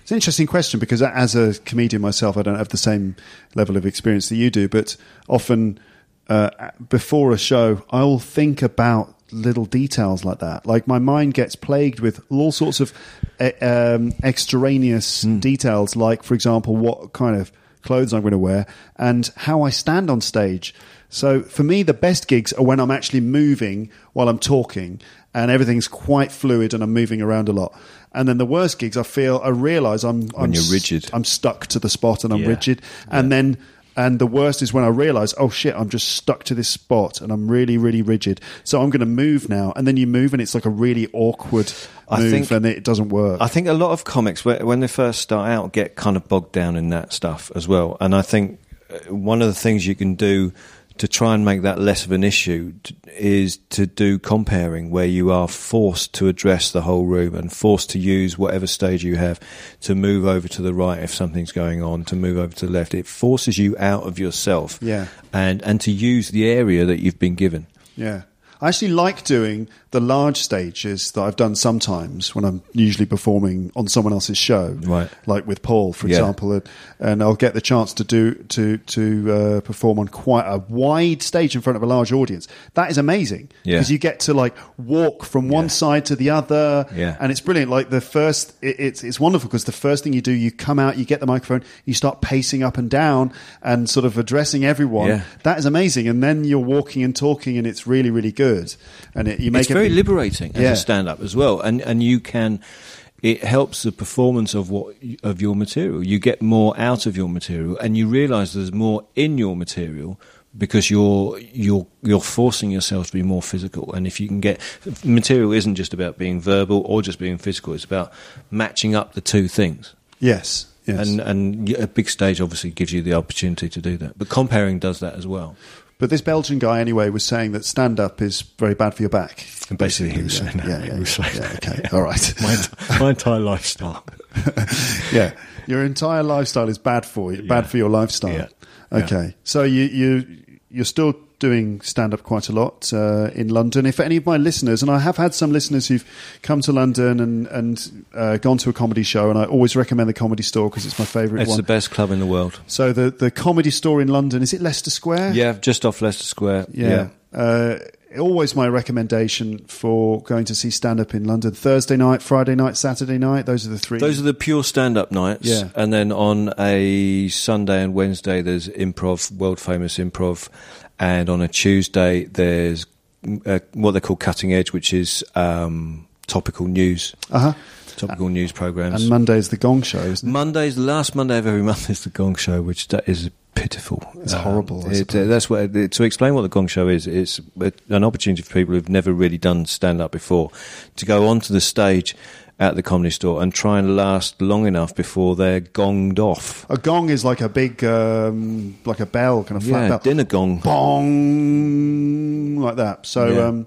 It's an interesting question because as a comedian myself, I don't have the same level of experience that you do, but often uh, before a show, I'll think about little details like that. Like my mind gets plagued with all sorts of um, extraneous details, like, for example, what kind of clothes I'm going to wear and how I stand on stage. So for me, the best gigs are when I'm actually moving while I'm talking and everything's quite fluid and I'm moving around a lot. And then the worst gigs, I feel, I realize I'm, I'm you're rigid. I'm stuck to the spot and I'm Yeah. rigid. And then, and the worst is when I realize, oh shit, I'm just stuck to this spot and I'm really, really rigid. So I'm going to move now. And then you move and it's like a really awkward I move think- and it doesn't work. I think a lot of comics, when they first start out, get kind of bogged down in that stuff as well. And I think uh, one of the things you can do to try and make that less of an issue is to do compering, where you are forced to address the whole room and forced to use whatever stage you have to move over to the right if something's going on, to move over to the left. It forces you out of yourself, Yeah. and and to use the area that you've been given. Yeah. I actually like doing the large stages that I've done sometimes when I'm usually performing on someone else's show, Right. Like with Paul, for Yeah. example, and, and I'll get the chance to do to to uh, perform on quite a wide stage in front of a large audience. That is amazing Yeah. because you get to like walk from one Yeah. side to the other, Yeah. and it's brilliant. Like the first, it, it's it's wonderful because the first thing you do, you come out, you get the microphone, you start pacing up and down and sort of addressing everyone. Yeah. That is amazing, and then you're walking and talking, and it's really really good. And it, you make it very liberating as Yeah. a stand-up as well, and and you can. It helps the performance of what of your material. You get more out of your material, and you realise there's more in your material because you're you're you're forcing yourself to be more physical. And if you can get material, isn't just about being verbal or just being physical. It's about matching up the two things. Yes, yes. And and a big stage obviously gives you the opportunity to do that. But compering does that as well. But this Belgian guy, anyway, was saying that stand up is very bad for your back. And basically, he was Yeah, saying that. yeah, He yeah, was yeah, saying yeah, okay, all right. [laughs] my, [laughs] my entire lifestyle. [laughs] yeah, your entire lifestyle is bad for you, bad Yeah. for your lifestyle. Yeah. Okay, so you you you're still doing stand up quite a lot uh, in London. If any of my listeners, and I have had some listeners who've come to London and and uh, gone to a comedy show, and I always recommend the Comedy Store because it's my favourite It's one. the best club in the world. so the the Comedy Store in London is it Leicester Square? Yeah, just off Leicester Square. Yeah. Uh, always my recommendation for going to see stand up in London. Thursday night, Friday night, Saturday night. Those are the three. Those are the pure stand-up nights. Yeah. And then on a Sunday and Wednesday, there's improv, world famous improv, and on a Tuesday, there's uh, what they call cutting edge, which is um, topical news, uh-huh. topical news programs. And Monday's the Gong Show, isn't it? Monday's the last Monday of every month is the Gong Show, which that is pitiful. It's horrible, it- suppose. that's what it- to explain what the Gong Show is. It's an opportunity for people who've never really done stand up before to go onto the stage at the comedy store and try and last long enough before they're gonged off. A gong is like a big, um, like a bell, kind of flat Yeah, bell. dinner gong. Bong, like that. So, Yeah. um,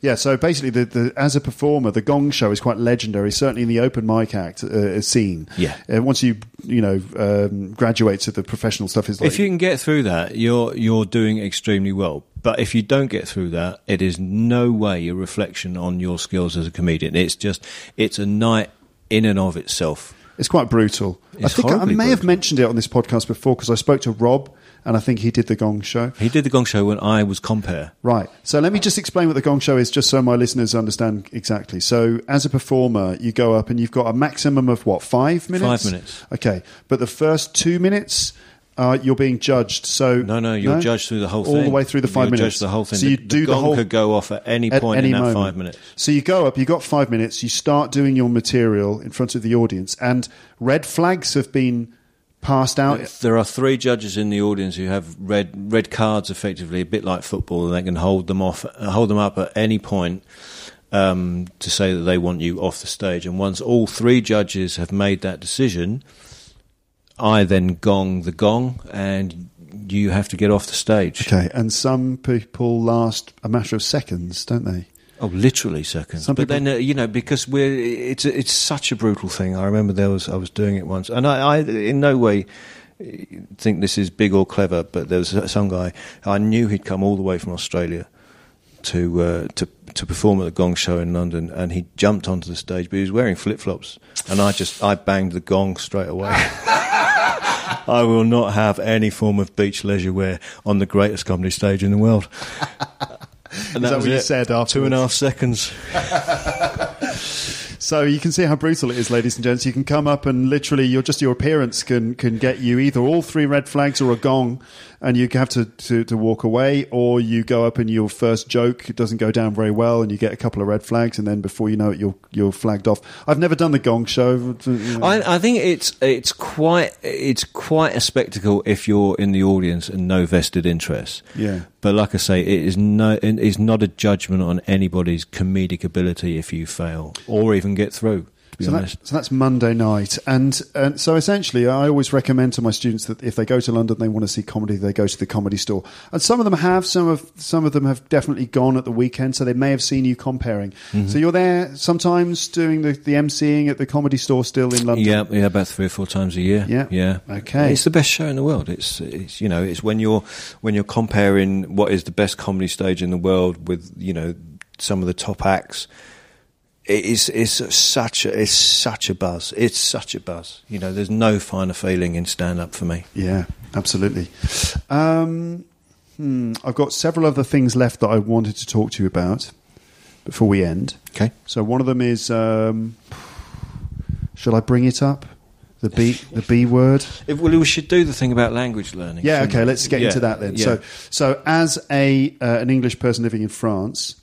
yeah. So basically, the, the as a performer, the Gong Show is quite legendary. Certainly in the open mic act uh, scene. Yeah. Uh, once you you know um, graduate to the professional stuff, is like If you can get through that, you're you're doing extremely well. But if you don't get through that, it is no way a reflection on your skills as a comedian. It's just it's a night in and of itself. It's quite brutal. I think I, I may have mentioned it on this podcast before because I spoke to Rob and I think he did the Gong Show. He did the Gong Show when I was compere. Right. So let me just explain what the Gong Show is, just so my listeners understand exactly. So as a performer, you go up and you've got a maximum of what five minutes? Five minutes. Okay, but the first two minutes. Uh, you're being judged, so No, no, you're judged through the whole all thing. All the way through the 5 You're minutes. Judged the whole thing. So you the, do the the gong whole could go off at any at point any in that moment. five minutes. So you go up, you got five minutes, you start doing your material in front of the audience, and red flags have been passed out. There are three judges in the audience who have red red cards, effectively a bit like football, and they can hold them off, uh, hold them up at any point um, to say that they want you off the stage. And once all three judges have made that decision, I then gong the gong, and you have to get off the stage. Okay, and some people last a matter of seconds, don't they? Oh, literally seconds. Some but people- then uh, you know because we're it's it's such a brutal thing. I remember there was I was doing it once, and I, I in no way uh, think this is big or clever, but there was some guy I knew he'd come all the way from Australia to uh, to to perform at the Gong Show in London, and he jumped onto the stage, but he was wearing flip flops, and I just I banged the gong straight away. [laughs] I will not have any form of beach leisure wear on the greatest comedy stage in the world. [laughs] And that was what you it. said Two and a half seconds. [laughs] So you can see how brutal it is, ladies and gents. You can come up and literally, your just your appearance can can get you either all three red flags or a gong, and you have to, to, to walk away, or you go up and your first joke doesn't go down very well, and you get a couple of red flags, and then before you know it, you're you're flagged off. I've never done the gong show. I, I think it's it's quite it's quite a spectacle if you're in the audience and no vested interest. Yeah. But like I say, it is no it is not a judgment on anybody's comedic ability if you fail or even get through. So, that, so that's Monday night, and and so essentially, I always recommend to my students that if they go to London, they want to see comedy, they go to the comedy store. And some of them have, some of some of them have definitely gone at the weekend, so they may have seen you compering. Mm-hmm. So you're there sometimes doing the, the MCing at the comedy store still in London. Yeah, yeah, about three or four times a year. Yeah. yeah. Okay. It's the best show in the world. It's, it's you know, it's when you're when you're compering what is the best comedy stage in the world with you know some of the top acts. It is it's such a it's such a buzz. It's such a buzz. You know, there's no finer feeling in stand up for me. Yeah, absolutely. Um, hmm, I've got several other things left that I wanted to talk to you about before we end. Okay. So one of them is, um, shall I bring it up? The B, the B word. If, well, we should do the thing about language learning. Yeah. Okay. we? Let's get Yeah, into that then. yeah. So, so as a uh, an English person living in France,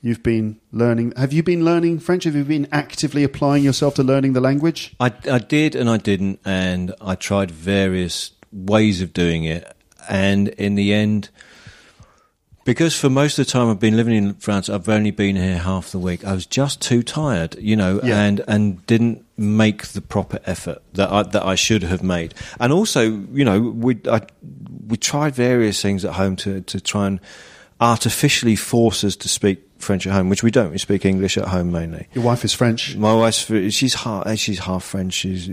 you've been learning. Have you been learning French? Have you been actively applying yourself to learning the language? I, I did and I didn't, and I tried various ways of doing it, and in the end, because for most of the time I've been living in France, I've only been here half the week. I was just too tired, you know, Yeah. and and didn't make the proper effort that I, that I should have made. And also, you know, we I, we tried various things at home to to try and artificially force us to speak French at home, which we don't. We speak English at home mainly. Your wife is French. My wife's she's half she's half French. She's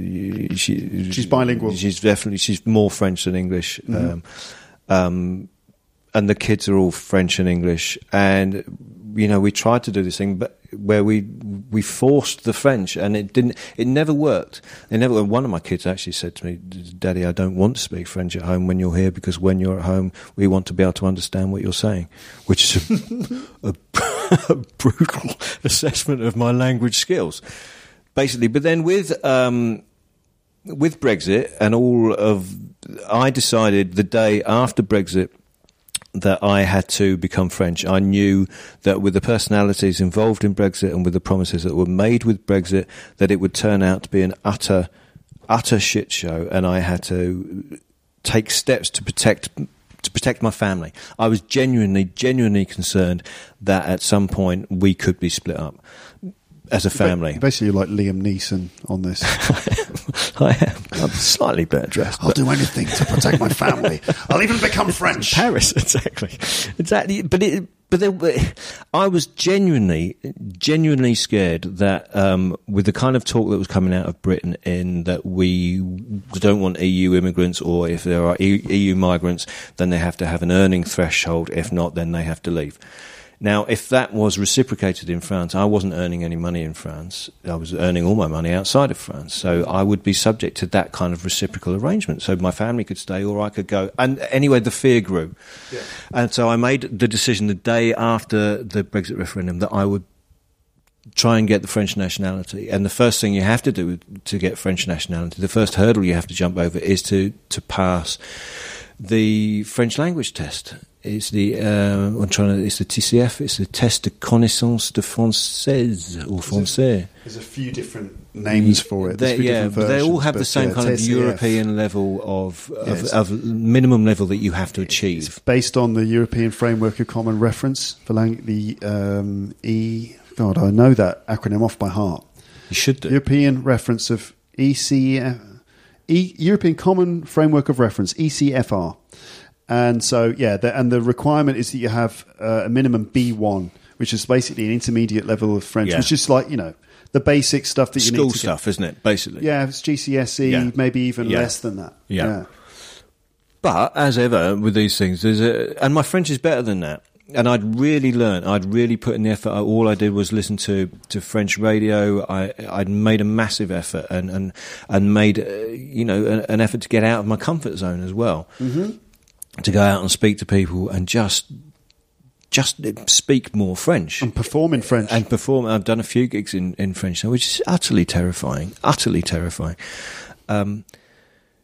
she, She's bilingual. She's definitely she's more French than English. Um, um, and the kids are all French and English. And you know, we tried to do this thing, but where we we forced the French, and it didn't. It never worked. It never. One of my kids actually said to me, "Daddy, I don't want to speak French at home when you're here because when you're at home, we want to be able to understand what you're saying," which is a, [laughs] a [laughs] brutal assessment of my language skills, basically. But then with um, with Brexit and all of, I decided the day after Brexit that I had to become French. I knew that with the personalities involved in Brexit and with the promises that were made with Brexit, that it would turn out to be an utter, utter shit show, and I had to take steps to protect to protect my family. I was genuinely, genuinely concerned that at some point we could be split up as a family. Basically, you're like Liam Neeson on this. [laughs] I am. I'm slightly better dressed. I'll do anything to protect my family. I'll even become [laughs] French. Paris, [laughs] exactly, exactly. But it, but I was genuinely, genuinely scared that um, with the kind of talk that was coming out of Britain, in that we don't want EU immigrants, or if there are EU migrants, then they have to have an earning threshold. If not, then they have to leave. Now, if that was reciprocated in France, I wasn't earning any money in France. I was earning all my money outside of France. So I would be subject to that kind of reciprocal arrangement. So my family could stay or I could go. And anyway, the fear grew. And so I made the decision the day after the Brexit referendum that I would try and get the French nationality. And the first thing you have to do to get French nationality, the first hurdle you have to jump over is to, to pass the French language test. It's the uh, I'm trying to. It's the TCF. It's the test de connaissance de française or français. There's a few different names for it. They, yeah, different but they all have the same yeah, kind of European level of of, Yes. of minimum level that you have to achieve. It's based on the European Framework of Common Reference for lang- the um, E. God, I know that acronym off by heart. You should do. European Reference of ECF, e, European Common Framework of Reference (ECFR). And so, yeah, the, and the requirement is that you have uh, a minimum B1, which is basically an intermediate level of French, Yeah. which is like you know the basic stuff that you School need to stuff, isn't it? Basically. Yeah, it's GCSE, Yeah. Maybe even Yeah. less than that. Yeah. But as ever with these things, there's a, and my French is better than that. And I'd really learn. I'd really put in the effort. All I did was listen to, to French radio. I I'd made a massive effort and and and made uh, you know an, an effort to get out of my comfort zone as well. Mm-hmm. To go out and speak to people and just just speak more French and perform in French. and perform. I've done a few gigs in, in French now, which is utterly terrifying, utterly terrifying. Um,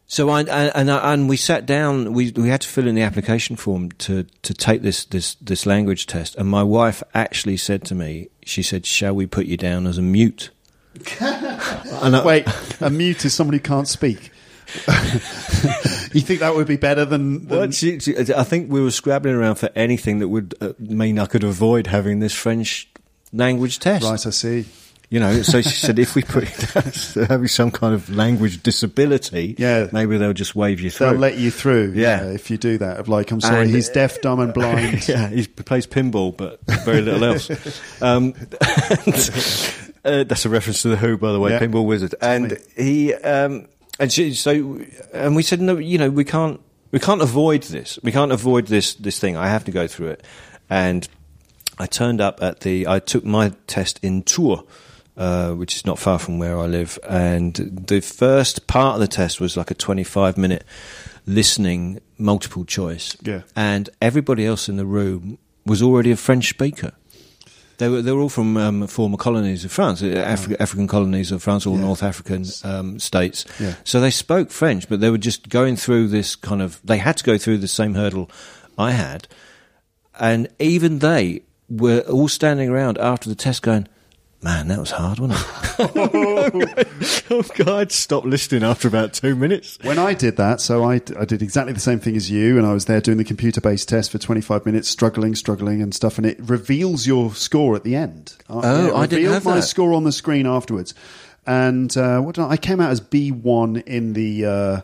so I and and, I, and we sat down. We we had to fill in the application form to to take this this this language test. And my wife actually said to me, she said, "Shall we put you down as a mute?" [laughs] and I, Wait, a mute is somebody who can't speak. [laughs] you think that would be better than, than Well, she, she, I think we were scrabbling around for anything that would uh, mean I could avoid having this French language test. right? I see. You know, so she said if we put it down [laughs] as having some kind of language disability, Yeah. maybe they'll just wave you through. They'll let you through. Yeah. if you do that. Of like, I'm sorry, And- he's deaf, dumb, and blind. [laughs] yeah, he plays pinball, but very little else. Um, uh, that's a reference to the Who, by the way, Yeah. Pinball Wizard. And he, um, and she, so, and we said, no, you know, we can't, we can't avoid this. We can't avoid this, this thing. I have to go through it. And I turned up at the. I took my test in Tours, uh, which is not far from where I live, and the first part of the test was like a 25 minute listening multiple choice. Yeah. And everybody else in the room was already a French speaker. They were, they were all from um, former colonies of France, uh, Afri- African colonies of France, or Yeah. North African um, states. Yeah. So they spoke French, but they were just going through this kind of. They had to go through the same hurdle I had, and even they were all standing around after the test, going, "Man, that was hard, wasn't it?" [laughs] oh God, I'd stopped listening after about two minutes. When I did that, so I, I did exactly the same thing as you, and I was there doing the computer based test for 25 minutes, struggling, struggling, and stuff, and it reveals your score at the end. Uh, Oh, it I didn't revealed have my that. score on the screen afterwards. And uh, what did I, I came out as B1 in the. Uh, i-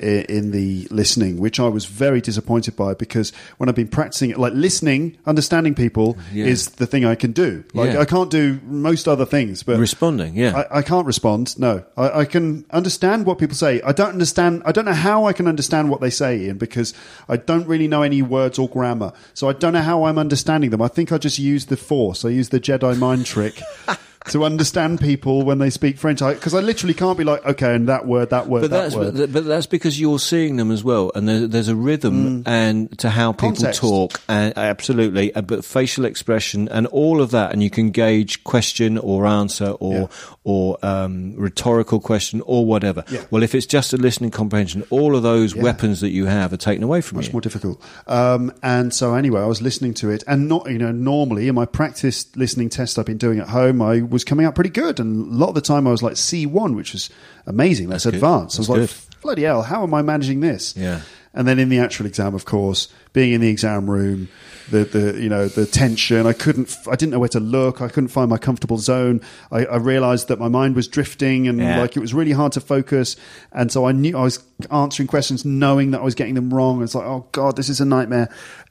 in the listening, which I was very disappointed by because when I've been practicing it, like listening, understanding people Yeah. is the thing I can do. Like Yeah. I can't do most other things, but Responding, yeah. I, I can't respond. No, I, I can understand what people say. I don't understand. I don't know how I can understand what they say, Ian, because I don't really know any words or grammar. So I don't know how I'm understanding them. I think I just use the force. I use the Jedi mind trick. [laughs] To understand people when they speak French, because I, literally can't be like, okay, and that word, that word, But that that's word. but, but that's because you're seeing them as well, and there, there's a rhythm and to how people Mm. Context. talk, and absolutely, uh, but facial expression and all of that, and you can gauge question or answer or Yeah. Or um, rhetorical question or whatever. Yeah. Well, if it's just a listening comprehension, all of those Yeah. weapons that you have are taken away from much you. Much more difficult. Um, and so anyway, I was listening to it, and not you know normally in my practice listening test I've been doing at home, I was coming out pretty good, and a lot of the time I was like C one, which was amazing. That's, good. advanced. I was That's like, bloody hell, how am I managing this? Yeah. And then in the actual exam, of course, being in the exam room, the, the you know the tension. I couldn't. I didn't know where to look. I couldn't find my comfortable zone. I, I realised that my mind was drifting, and Yeah. like it was really hard to focus. And so I knew I was answering questions, knowing that I was getting them wrong. It's like, oh god, this is a nightmare.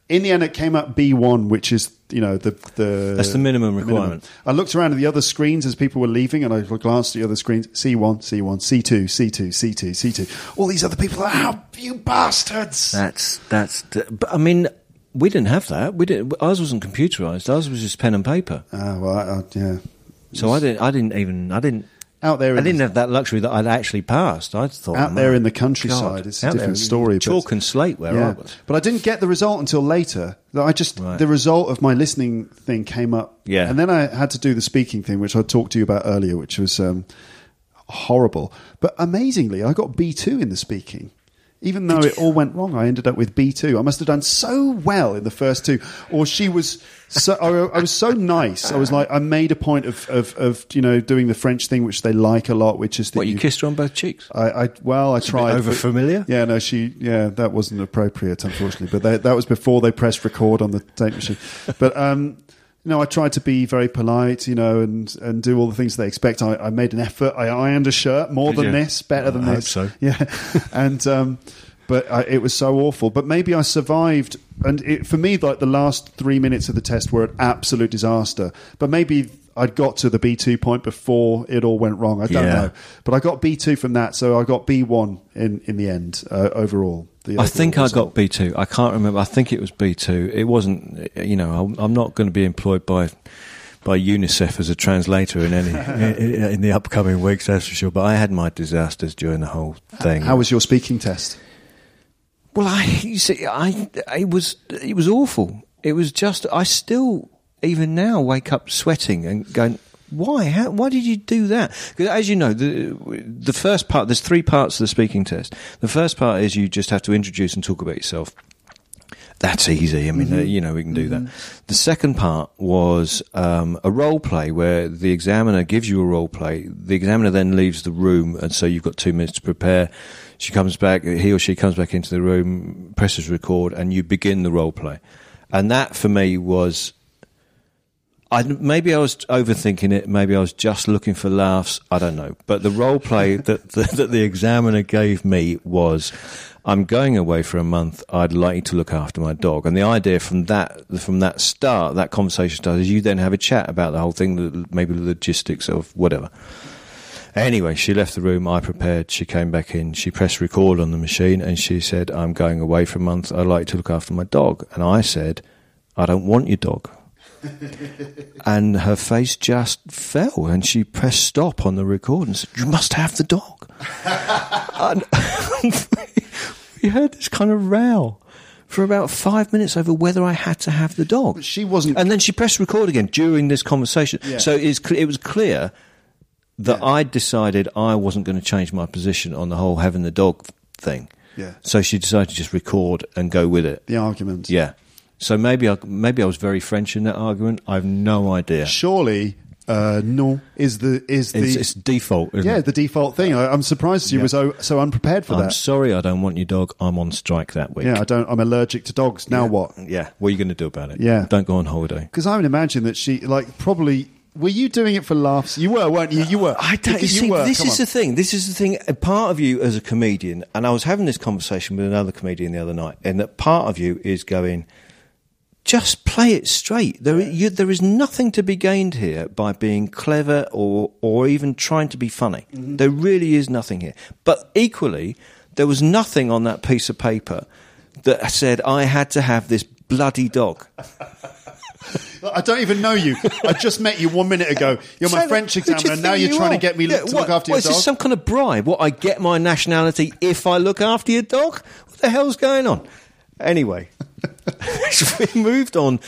In the end, it came up B one, which is you know the the That's the minimum requirement. I looked around at the other screens as people were leaving, and I glanced at the other screens. C one, C one, C two, C two, C two, C two. All these other people. are, How you bastards! That's that's. But I mean, we didn't have that. We didn't. Ours wasn't computerized. Ours was just pen and paper. Ah, well, I, I, yeah. So I didn't. I didn't even. I didn't. Out there, I didn't the, have that luxury that I'd actually passed. I thought out there in the countryside, God, it's a different there, story. but- Chalk and slate where I yeah, was. but I didn't get the result until later. That I just Right. the result of my listening thing came up. Yeah. and then I had to do the speaking thing, which I talked to you about earlier, which was um, horrible. But amazingly, I got B two in the speaking. Even though it all went wrong, I ended up with B two. I must have done so well in the first two, or she was so. I, I was so nice. I was like, I made a point of, of, of you know doing the French thing, which they like a lot, which is that What you kissed her on both cheeks? I, I well, I tried. over familiar? Yeah, no, she. Yeah, that wasn't appropriate, unfortunately. But they, that was before they pressed record on the tape machine. But um, you know, I tried to be very polite, you know, and and do all the things they expect. I, I made an effort. I ironed a shirt more Did than you? this, better than I hope this. so. [laughs] Yeah, and um, but I, it was so awful. But maybe I survived. And it, for me, like the last three minutes of the test were an absolute disaster. But maybe. I'd got to the B2 point before it all went wrong. I don't Yeah. know. But I got B2 from that, so I got B1 in, in the end uh, overall. I think I got B two. I can't remember. I think it was B two. It wasn't. You know, I'm, I'm not going to be employed by by UNICEF as a translator in any [laughs] in, in the upcoming weeks. That's for sure. But I had my disasters during the whole thing. How was your speaking test? Well, I you see, I it was it was awful. It was just I still even now wake up sweating and going. Why? How, why did you do that? Because as you know, the the first part there's three parts to the speaking test. The first part is you just have to introduce and talk about yourself. That's easy. I mean, uh, you know, we can do that. The second part was um, a role play where the examiner gives you a role play. The examiner then leaves the room, and so you've got two minutes to prepare. She comes back, he or she comes back into the room, presses record, and you begin the role play. And that for me was I, maybe I was overthinking it. Maybe I was just looking for laughs. I don't know. But the role play [laughs] that, the, that the examiner gave me was, I'm going away for a month. I'd like you to look after my dog. And the idea from that, from that start, that conversation started, is you then have a chat about the whole thing, maybe the logistics of whatever. Anyway, she left the room. I prepared. She came back in. She pressed record on the machine and she said, I'm going away for a month. I'd like you to look after my dog. And I said, I don't want your dog. [laughs] and her face just fell, and she pressed stop on the record and said, "You must have the dog." [laughs] and [laughs] we had this kind of row for about five minutes over whether I had to have the dog. But she wasn't- and then she pressed record again during this conversation. Yeah. So it was clear that I decided I wasn't going to change my position on the whole having the dog thing. Yeah. So she decided to just record and go with it. The argument. Yeah. So maybe I maybe I was very French in that argument. I have no idea. Surely, uh, no is the is the It's, it's default. Isn't yeah it? the default thing. I, I'm surprised you were so so unprepared for that. I'm sorry, I don't want your dog. I'm on strike that week. Yeah, I don't. I'm allergic to dogs. Now what? Yeah. What are you going to do about it? Yeah. Don't go on holiday. Because I would imagine that she like probably. Were you doing it for laughs? You were, weren't you? You were. I don't. You, You were. this Come is on. the thing. This is the thing. A part of you as a comedian, and I was having this conversation with another comedian the other night, and that part of you is going, just play it straight. There, you, there is nothing to be gained here by being clever or or even trying to be funny. Mm-hmm. There really is nothing here. But equally, there was nothing on that piece of paper that said I had to have this bloody dog. [laughs] I don't even know you. I just met you one minute ago. You're my So, French examiner. and Now you're you trying are? to get me Yeah, to what- look after what, your is this some kind of bribe? What I get my nationality if I look after your dog? What the hell's going on? Anyway, [laughs] we moved on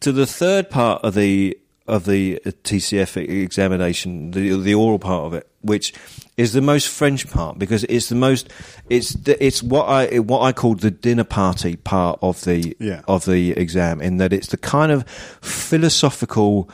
to the third part of the of the TCF examination, the the oral part of it, which is the most French part because it's the most it's the, it's what I what I call the dinner party part of the Yeah. of the exam in that it's the kind of philosophical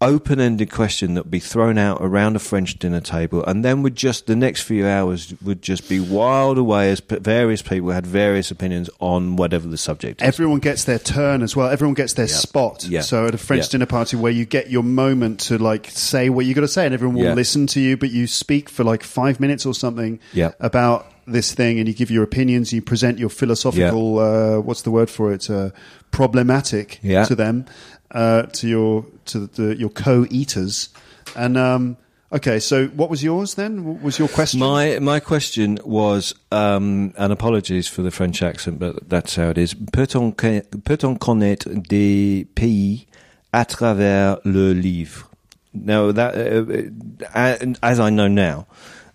open-ended question that would be thrown out around a French dinner table and then would just the next few hours would just be wild away as p- various people had various opinions on whatever the subject is. Everyone gets their turn as well. Everyone gets their Yeah. spot. Yeah. So at a French Yeah. dinner party where you get your moment to like say what you got to say, and everyone will listen to you, but you speak for like five minutes or something Yeah. about this thing, and you give your opinions. You present your philosophical. Uh, what's the word for it? Uh, problematic Yeah. to them, uh, to your to the, your co-eaters, and. Um, Okay, so what was yours then? What was your question? My my question was, um, and apologies for the French accent, but that's how it is. Peut-on peut-on connaître des pays à travers le livre? Now that, uh, uh, as I know now,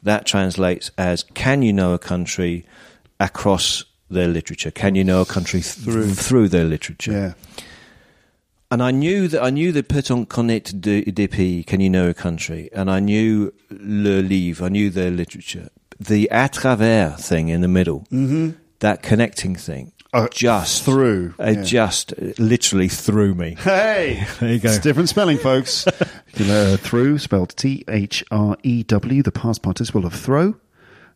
that translates as: Can you know a country across their literature? Can you know a country th- Through. through their literature? yeah. And I knew that I knew the peut-on connaître des pays, can you know a country? And I knew le livre, I knew their literature. The à travers thing in the middle, mm-hmm. that connecting thing, Uh, just through, it yeah. just uh, literally threw me. [laughs] Hey, [laughs] There you go. It's different spelling, folks. [laughs] You know, uh, through spelled T H R E W, the past participle of throw,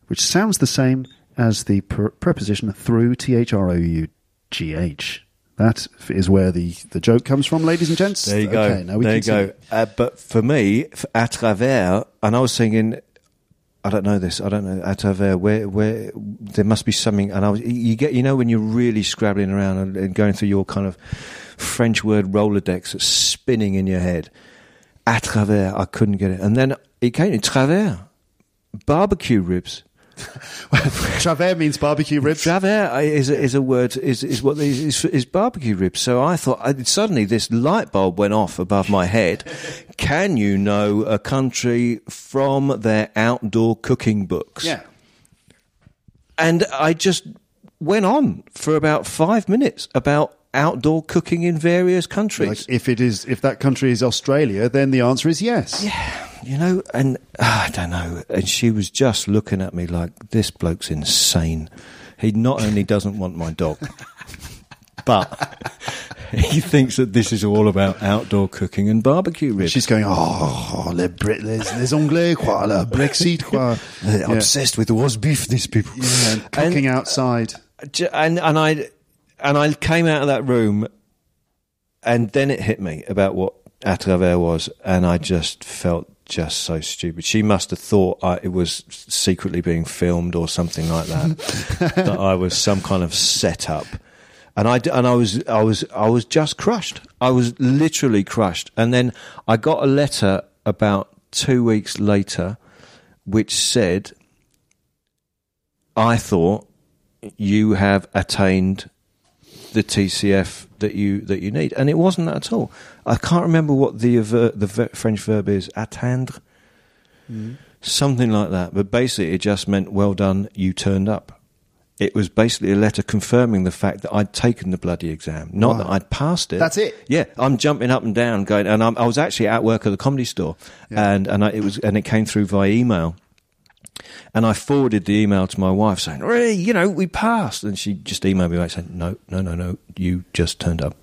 which sounds the same as the per- preposition through T H R O U G H. That is where the, the joke comes from, ladies and gents. There you go. Okay, now we there you go. Uh, but for me, à travers, and I was thinking, I don't know this. I don't know à travers. Where, where there must be something. And I was, you get, you know, when you're really scrabbling around and, and going through your kind of French word Rolodex that's spinning in your head. À travers, I couldn't get it. And then it came to travers, barbecue ribs. [laughs] Travers means barbecue ribs. Travers is a, is a word is is what is, is barbecue ribs. So I thought I, suddenly this light bulb went off above my head. Can you know a country from their outdoor cooking books? yeah. and I just went on for about five minutes about outdoor cooking in various countries. Like if it is, if that country is Australia, then the answer is yes. You know, and uh, I don't know. And she was just looking at me like, this bloke's insane. He not only doesn't want my dog, but he thinks that this is all about outdoor cooking and barbecue ribs. She's going, oh, les, Brit- les, les Anglais, quoi, le Brexit, quoi. They're Yeah. obsessed with roast beef, these people. Yeah, and cooking outside. And and I and I came out of that room, and then it hit me about what à travers was, and I just felt just so stupid. She must have thought I, it was secretly being filmed or something like that. [laughs] that I was some kind of setup. And I, and I was I was I was just crushed. I was literally crushed. And then I got a letter about two weeks later, which said, "I thought you have attained the TCF that you that you need, and it wasn't that at all. I can't remember what the uh, aver- the ve- French verb is. Attendre, mm. something like that. But basically, it just meant well done. You turned up. It was basically a letter confirming the fact that I'd taken the bloody exam, not Wow. that I'd passed it. That's it? Yeah, I'm jumping up and down, going, and I'm, I was actually at work at the comedy store, Yeah. and and I, it was and it came through via email. And I forwarded the email to my wife saying, "Ray, you know, we passed." And she just emailed me back saying, "No, no, no, no, you just turned up."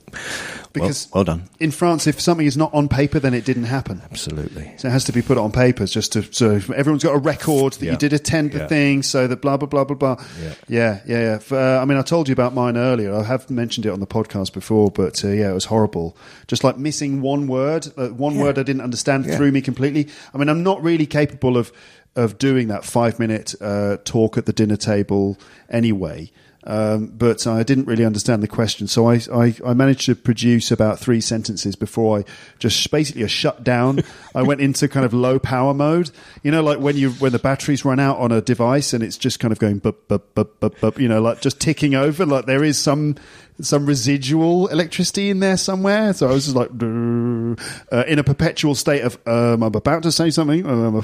Because well, well done. in France, if something is not on paper, then it didn't happen. Absolutely. So it has to be put on papers just to so everyone's got a record that Yeah. you did attend the Yeah. thing, so that blah blah blah blah blah. Yeah. yeah, yeah. yeah. Uh, I mean, I told you about mine earlier. I have mentioned it on the podcast before, but uh, yeah, it was horrible. Just like missing one word, uh, one word I didn't understand threw me completely. I mean, I'm not really capable of of doing that five minute uh, talk at the dinner table anyway. Um, but I didn't really understand the question, so I, I, I managed to produce about three sentences before I just basically a shut down. I went into kind of low power mode, you know, like when you when the batteries run out on a device and it's just kind of going bup bup bup bup bup, you know, like just ticking over, like there is some some residual electricity in there somewhere. So I was just like uh, in a perpetual state of um, I'm about to say something, um,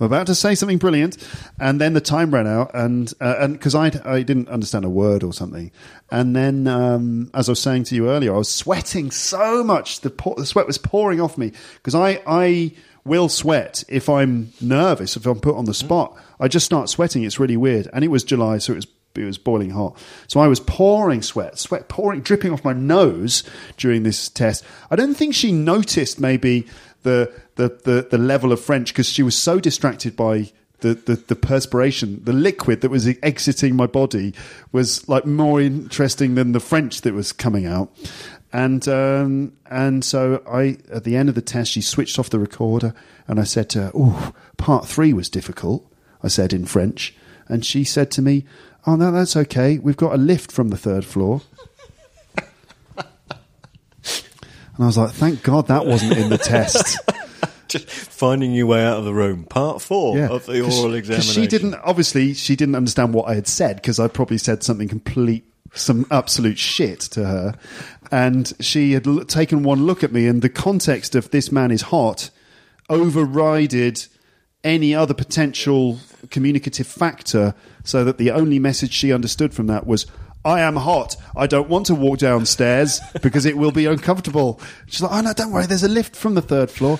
I'm about to say something brilliant, and then the time ran out, and uh, and because I I didn't understand a word or something, and then um, as I was saying to you earlier, I was sweating so much the, pour, the sweat was pouring off me because I I will sweat if I'm nervous if I'm put on the spot. I just start sweating. It's really weird, and it was July, so it was it was boiling hot. So I was pouring sweat, sweat pouring, dripping off my nose during this test. I don't think she noticed maybe the the the, the level of French because she was so distracted by. The, the, the perspiration, the liquid that was exiting my body was like more interesting than the French that was coming out. And um, and so I at the end of the test, she switched off the recorder, and I said to her, "Oh, part three was difficult." I said in French, and she said to me, "Oh no, that's okay. We've got a lift from the third floor." And I was like, "Thank God that wasn't in the test." [laughs] Just finding your way out of the room. Part four of the oral examination. She didn't obviously she didn't understand what I had said because I probably said something complete some absolute shit to her, and she had l- taken one look at me, and the context of this man is hot overrided any other potential communicative factor, so that the only message she understood from that was. I am hot. I don't want to walk downstairs [laughs] because it will be uncomfortable. She's like, oh no, don't worry. There's a lift from the third floor.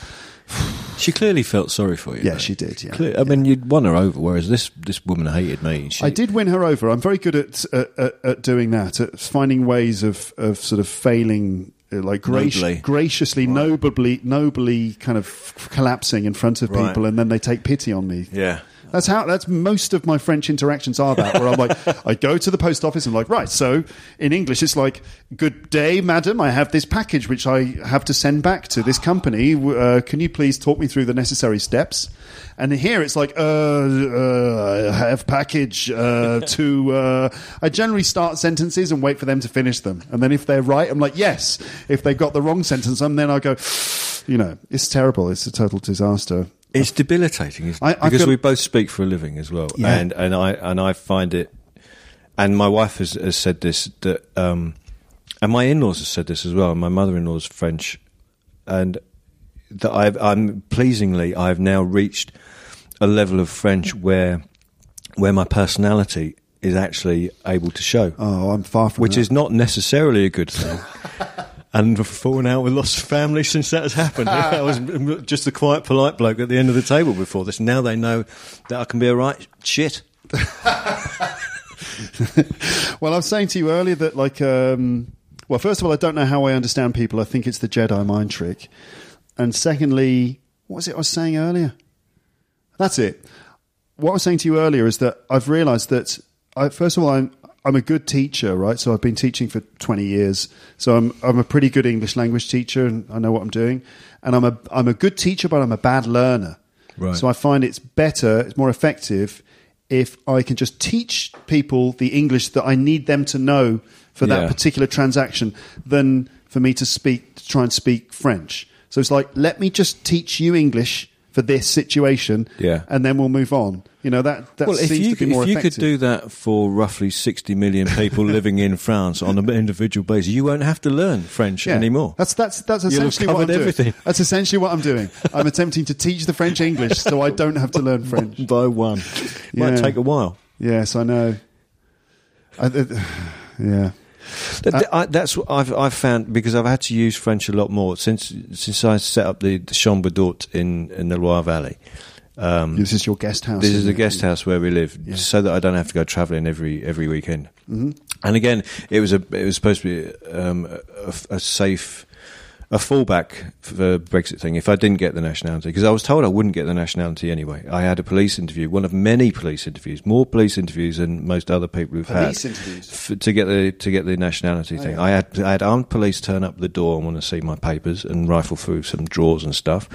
[sighs] She clearly felt sorry for you. Yeah, though. she did, yeah. Clear- I mean, you'd won her over, whereas this this woman hated me. She, I did win her over. I'm very good at at, at, doing that, at finding ways of, of sort of failing, Uh, like graci- Nobly. graciously, nobly, nobly, kind of collapsing in front of Right. people, and then they take pity on me. Yeah. That's how. That's most of my French interactions are that. Where I'm like, [laughs] I go to the post office and I'm like, right. So in English, it's like, "Good day, madam. I have this package which I have to send back to this company. Uh, can you please talk me through the necessary steps?" And here it's like, uh, uh, I have package uh, [laughs] to. Uh, I generally start sentences and wait for them to finish them, and then if they're right, I'm like, yes. If they've got the wrong sentence, and then I go, [sighs] you know, it's terrible. It's a total disaster. It's debilitating, isn't I- it? Because feel- we both speak for a living as well, Yeah. and and I and I find it. And my wife has, has said this that, um, and my in-laws have said this as well. My mother-in-law's French, and that I've, I'm pleasingly I've now reached a level of French where where my personality is actually able to show, Oh, I'm far from which that. is not necessarily a good thing. [laughs] And I've fallen out with lots of family since that has happened. [laughs] I was just a quiet, polite bloke at the end of the table before this. Now they know that I can be a right shit. [laughs] Well, I was saying to you earlier that, like, um, well, first of all, I don't know how I understand people. I think it's the Jedi mind trick. And secondly, what was it I was saying earlier? That's it. What I was saying to you earlier is that I've realized that, I, first of all, I'm, I'm a good teacher, right? So I've been teaching for 20 years. So I'm, I'm a pretty good English language teacher and I know what I'm doing. And I'm a, I'm a good teacher, but I'm a bad learner. Right. So I find it's better, it's more effective if I can just teach people the English that I need them to know for that particular transaction than for me to speak to try and speak French. So it's like let me just teach you English for this situation, Yeah. and then we'll move on. You know that that well, seems you, to be more if you effective. could do that for roughly 60 million people [laughs] living in France on an individual basis, you won't have to learn French Yeah. anymore. That's that's that's You'll essentially what I'm covered doing. That's essentially what I'm doing. I'm attempting to teach the French English so I don't have to learn French. [laughs] by one. Might Yeah. take a while. Yes, I know. I, uh, [sighs] yeah. Th- th- I, that's what I've I've found because I've had to use French a lot more since since I set up the, the Chambre d'Hôte in in the Loire Valley. Um, This is your guest house. this is the it? guest house where we live, Yeah. so that I don't have to go travelling every every weekend. Mm-hmm. And again, it was a it was supposed to be um, a, a safe a fallback for the uh, Brexit thing if I didn't get the nationality because I was told I wouldn't get the nationality anyway. I had a police interview, one of many police interviews, more police interviews than most other people who've Police had interviews? f- to get the to get the nationality oh, thing. yeah. I had I had armed police turn up the door and want to see my papers and rifle through some drawers and stuff.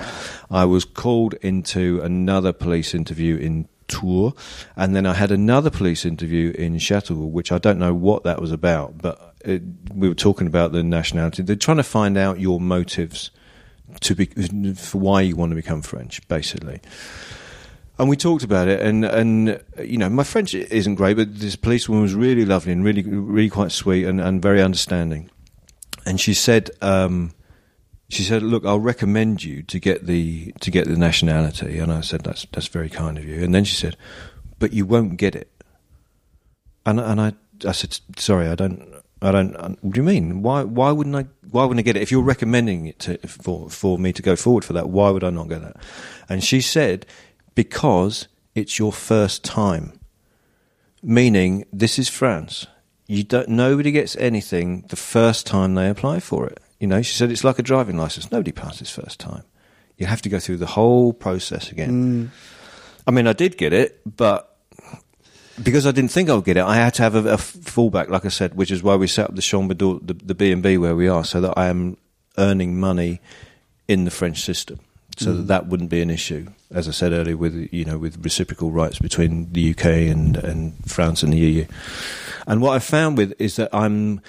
I was called into another police interview in Tours, and then I had another police interview in Châteauroux, which I don't know what that was about, but it, we were talking about the nationality. They're trying to find out your motives to be for why you want to become French, basically. And we talked about it, and and you know, my French isn't great, but this policewoman was really lovely and really really quite sweet and, and very understanding. And she said, um, she said, "Look, I'll recommend you to get the to get the nationality." And I said, "That's that's very kind of you." And then she said, "But you won't get it." And and I I said, "Sorry, I don't." I don't. Uh, what do you mean? Why? Why wouldn't I? Why wouldn't I get it? If you're recommending it to, for for me to go forward for that, why would I not get that? And she said, because it's your first time. Meaning, this is France. You don't. Nobody gets anything the first time they apply for it. You know, she said it's like a driving license. Nobody passes first time. You have to go through the whole process again. Mm. I mean, I did get it, but because I didn't think I would get it, I had to have a, a fallback, like I said, which is why we set up the Chambre d'Hôte, the, the B and B where we are, so that I am earning money in the French system, so that that wouldn't be an issue. As I said earlier, with you know, with reciprocal rights between the UK and and France and the EU, and what I found with is that I'm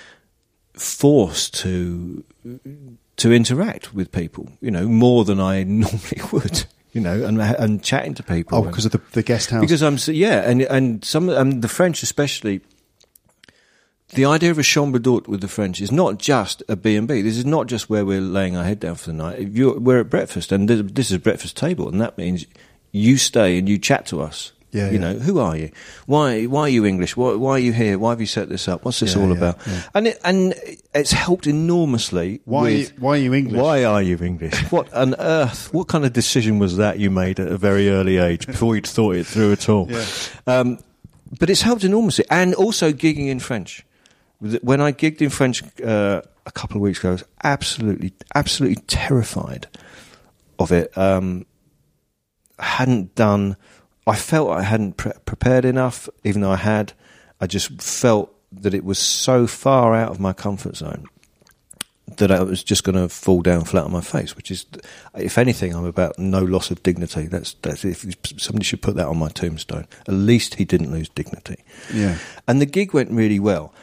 forced to to interact with people, you know, more than I [laughs] normally would. You know, and and chatting to people. Oh, because of the, the guest house. because I'm yeah, and and some and the French especially. The idea of a chambre d'hôte with the French is not just a B and B. This is not just where we're laying our head down for the night. If You're, we're at breakfast, and this, this is breakfast table, and that means you stay and you chat to us. Yeah, you yeah. know, who are you? Why why are you English? Why, why are you here? Why have you set this up? What's this Yeah, all about? And it, and it's helped enormously. Why? with- why are you English? why are you English? [laughs] What on earth? What kind of decision was that you made at a very early age before you'd thought it through at all? Yeah. Um, but it's helped enormously, and also gigging in French. When I gigged in French uh, a couple of weeks ago, I was absolutely, absolutely terrified of it. Um, I hadn't done. I felt I hadn't pre- prepared enough, even though I had. I just felt that it was so far out of my comfort zone that I was just going to fall down flat on my face. Which is, if anything, I'm about no loss of dignity. That's that's if somebody should put that on my tombstone. At least he didn't lose dignity. Yeah. And the gig went really well.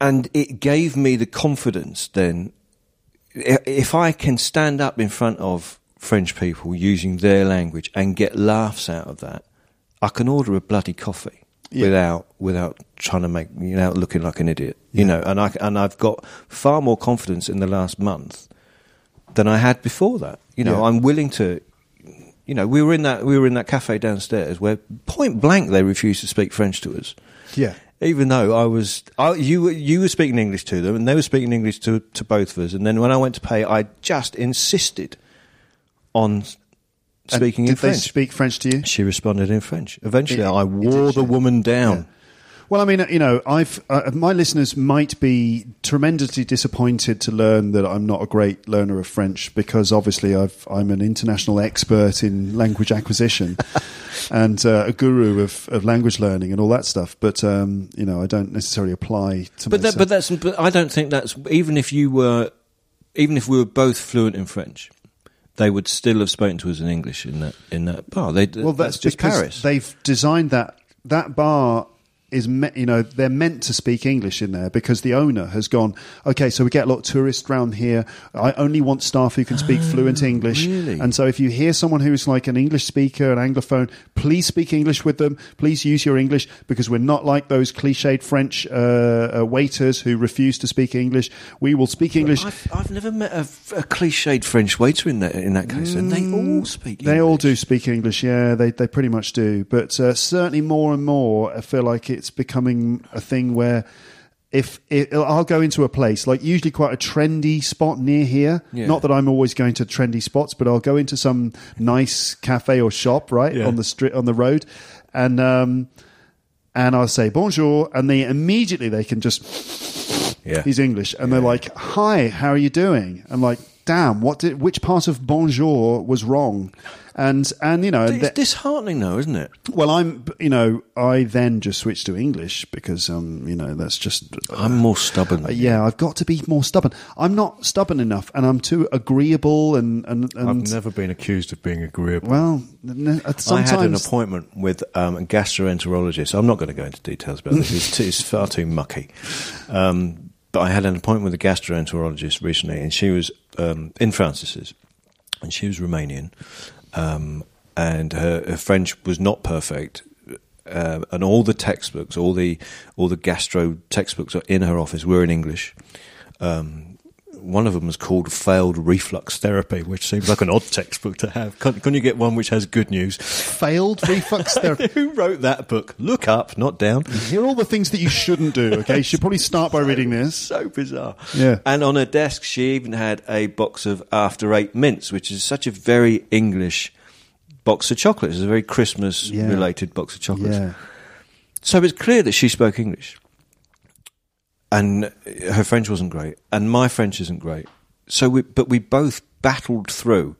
And it gave me the confidence then, if I can stand up in front of French people using their language and get laughs out of that, I can order a bloody coffee Yeah. without without trying to make you know looking like an idiot, you know. And I and I've got far more confidence in the last month than I had before that. You know, Yeah. I'm willing to. You know, we were in that we were in that cafe downstairs where point blank they refused to speak French to us Yeah. even though I was, I, you were you were speaking English to them, and they were speaking English to to both of us. And then when I went to pay, I just insisted on And speaking did in they French. speak French to you? she responded in French. Eventually, It- I wore the woman down. Yeah. Well, I mean, you know, I've uh, my listeners might be tremendously disappointed to learn that I'm not a great learner of French because obviously I've, I'm an international expert in language acquisition [laughs] and uh, a guru of, of language learning and all that stuff. But um, you know, I don't necessarily apply to. But that, myself. but that's but I don't think that's even if you were even if we were both fluent in French, they would still have spoken to us in English in that in that bar. They, well, that's, just because Paris. they've designed that that bar is me, you know they're meant to speak English in there because the owner has gone okay so we get a lot of tourists around here I only want staff who can speak fluent English really? and so if you hear someone who's like an English speaker an anglophone please speak English with them please use your English because we're not like those cliched French uh, uh, waiters who refuse to speak English we will speak English I've, I've never met a, a cliched French waiter in that in that case, and they all speak. Mm, They all do speak English, yeah. They they pretty much do, but uh, certainly more and more, I feel like it's becoming a thing where if it, I'll go into a place like usually quite a trendy spot near here. Yeah. Not that I'm always going to trendy spots, but I'll go into some nice cafe or shop right Yeah. on the street on the road, and um, and I'll say bonjour, and they immediately they can just Yeah. he's English, and they're like, "Hi, how are you doing?" I'm like, "Damn, what did? Which part of bonjour was wrong?" And and you know, It's th- disheartening, though, isn't it? well, I'm you know, I then just switched to English because um, you know, that's just I'm more stubborn. uh, yeah, I've got to be more stubborn. I'm not stubborn enough, and I'm too agreeable, and and, and I've never been accused of being agreeable. well, n- I had an appointment with um, a gastroenterologist. I'm not going to go into details about this. It's, too, it's far too mucky. Um, but I had an appointment with a gastroenterologist recently, and she was um, in Francis's, and she was Romanian, um, and her, her French was not perfect. Uh, and all the textbooks, all the all the gastro textbooks are in her office were in English. Um, one of them was called "Failed Reflux Therapy," which seems like an odd textbook to have. Can, can you get one which has good news? failed reflux [laughs] therapy. Who wrote that book? Look up, not down. Here are all the things that you shouldn't do. Okay, you should probably start by [laughs] reading this. So bizarre. Yeah. And on her desk, she even had a box of After Eight mints, which is such a very English box of chocolates. It's a very Christmas Yeah. related box of chocolates. Yeah. So it's clear that she spoke English. And her French wasn't great. And my French isn't great. So we, but we both battled through.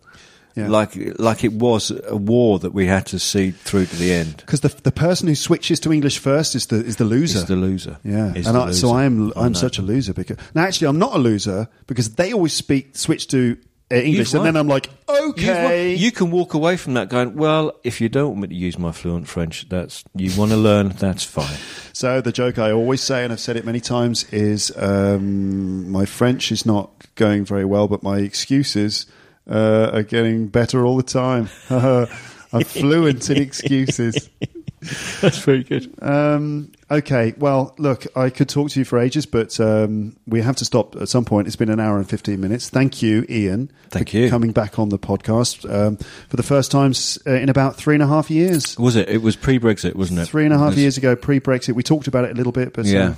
Yeah. Like, like it was a war that we had to see through to the end. Because the the person who switches to English first is the is the loser. Is the loser. Yeah, Is and I, so. I am I I'm such a loser because now actually I'm not a loser because they always speak switch to English and then. I'm like okay You, you can walk away from that going, well, if you don't want me to use my fluent French, that's you want to learn, that's fine. [laughs] So the joke I always say, and I've said it many times, is um, my French is not going very well, but my excuses uh, are getting better all the time. [laughs] I'm fluent in [laughs] excuses. [laughs] That's very good. Um, okay, well, look, I could talk to you for ages, but um, we have to stop at some point. It's been an hour and 15 minutes. Thank you, Ian. Thank for you. Coming back on the podcast um, for the first time uh, in about three and a half years. Was it? It was pre-Brexit, wasn't it? Three and a half was- years ago, pre Brexit. We talked about it a little bit, but Yeah. uh,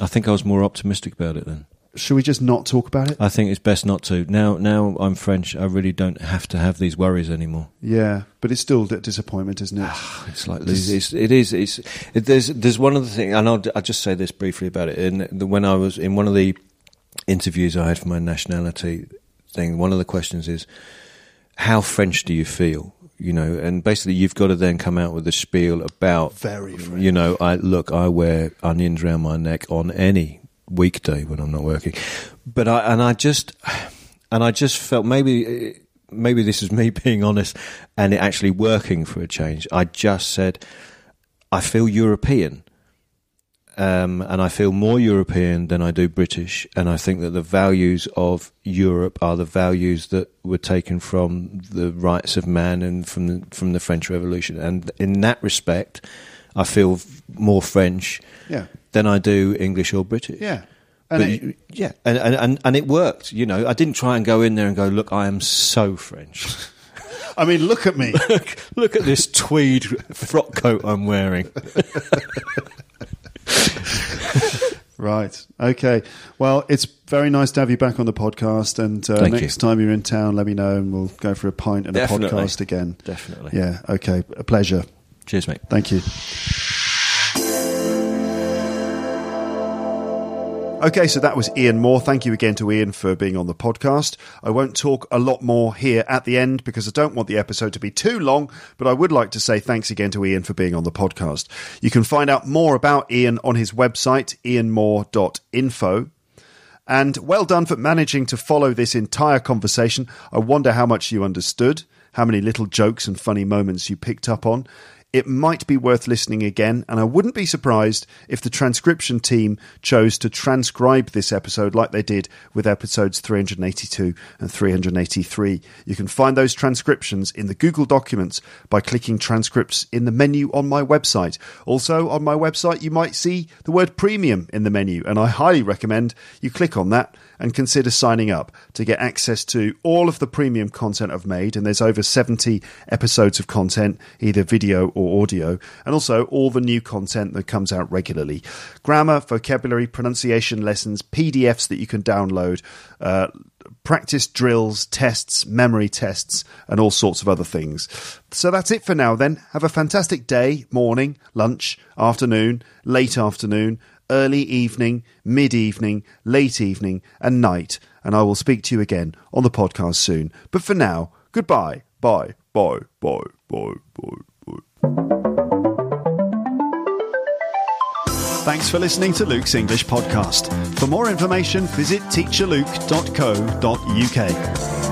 I think I was more optimistic about it then. Should we just not talk about it? I think it's best not to. Now, now I'm French. I really don't have to have these worries anymore. Yeah, but it's still a disappointment, isn't it? [sighs] It's like it's, it's, it is. It's it, there's there's one other thing, and I'll, I'll just say this briefly about it. In the, when I was in one of the interviews I had for my nationality thing, one of the questions is, "How French do you feel?" You know, and basically you've got to then come out with a spiel about Very French. You know, I look, I wear onions around my neck on any weekday when I'm not working, but I and I just and I just felt maybe maybe this is me [laughs] being honest and it actually working for a change. I just said I feel European. Um, and I feel more European than I do British, and I think that the values of Europe are the values that were taken from the rights of man and from the, from the French Revolution. And in that respect, I feel more French Yeah. Than I do English or British. Yeah. And it- yeah, and, and, and, it worked. You know, I didn't try and go in there and go, look, I am so French. [laughs] I mean, look at me. [laughs] look, look at this tweed frock coat I'm wearing. [laughs] right. Okay. Well, it's very nice to have you back on the podcast. And uh, next you. time you're in town, let me know and we'll go for a pint and Definitely. a podcast again. Definitely. Yeah. Okay. A pleasure. Cheers, mate. Thank you. Okay, so that was Ian Moore. Thank you again to Ian for being on the podcast. I won't talk a lot more here at the end because I don't want the episode to be too long, but I would like to say thanks again to Ian for being on the podcast. You can find out more about Ian on his website, ianmoore.info. And well done for managing to follow this entire conversation. I wonder how much you understood, how many little jokes and funny moments you picked up on. It might be worth listening again, and I wouldn't be surprised if the transcription team chose to transcribe this episode like they did with episodes 382 and 383. You can find those transcriptions in the Google Documents by clicking transcripts in the menu on my website. Also, on my website, you might see the word premium in the menu, and I highly recommend you click on that and consider signing up to get access to all of the premium content I've made. And there's over 70 episodes of content, either video or audio, and also all the new content that comes out regularly grammar, vocabulary, pronunciation lessons, PDFs that you can download. Uh, practice drills, tests, memory tests, and all sorts of other things. So that's it for now then. Have a fantastic day, morning, lunch, afternoon, late afternoon, early evening, mid evening, late evening, and night. And I will speak to you again on the podcast soon. But for now, goodbye. Bye. Bye. Bye. Bye. Bye. Bye. Thanks for listening to Luke's English podcast. For more information, visit teacherluke.co.uk.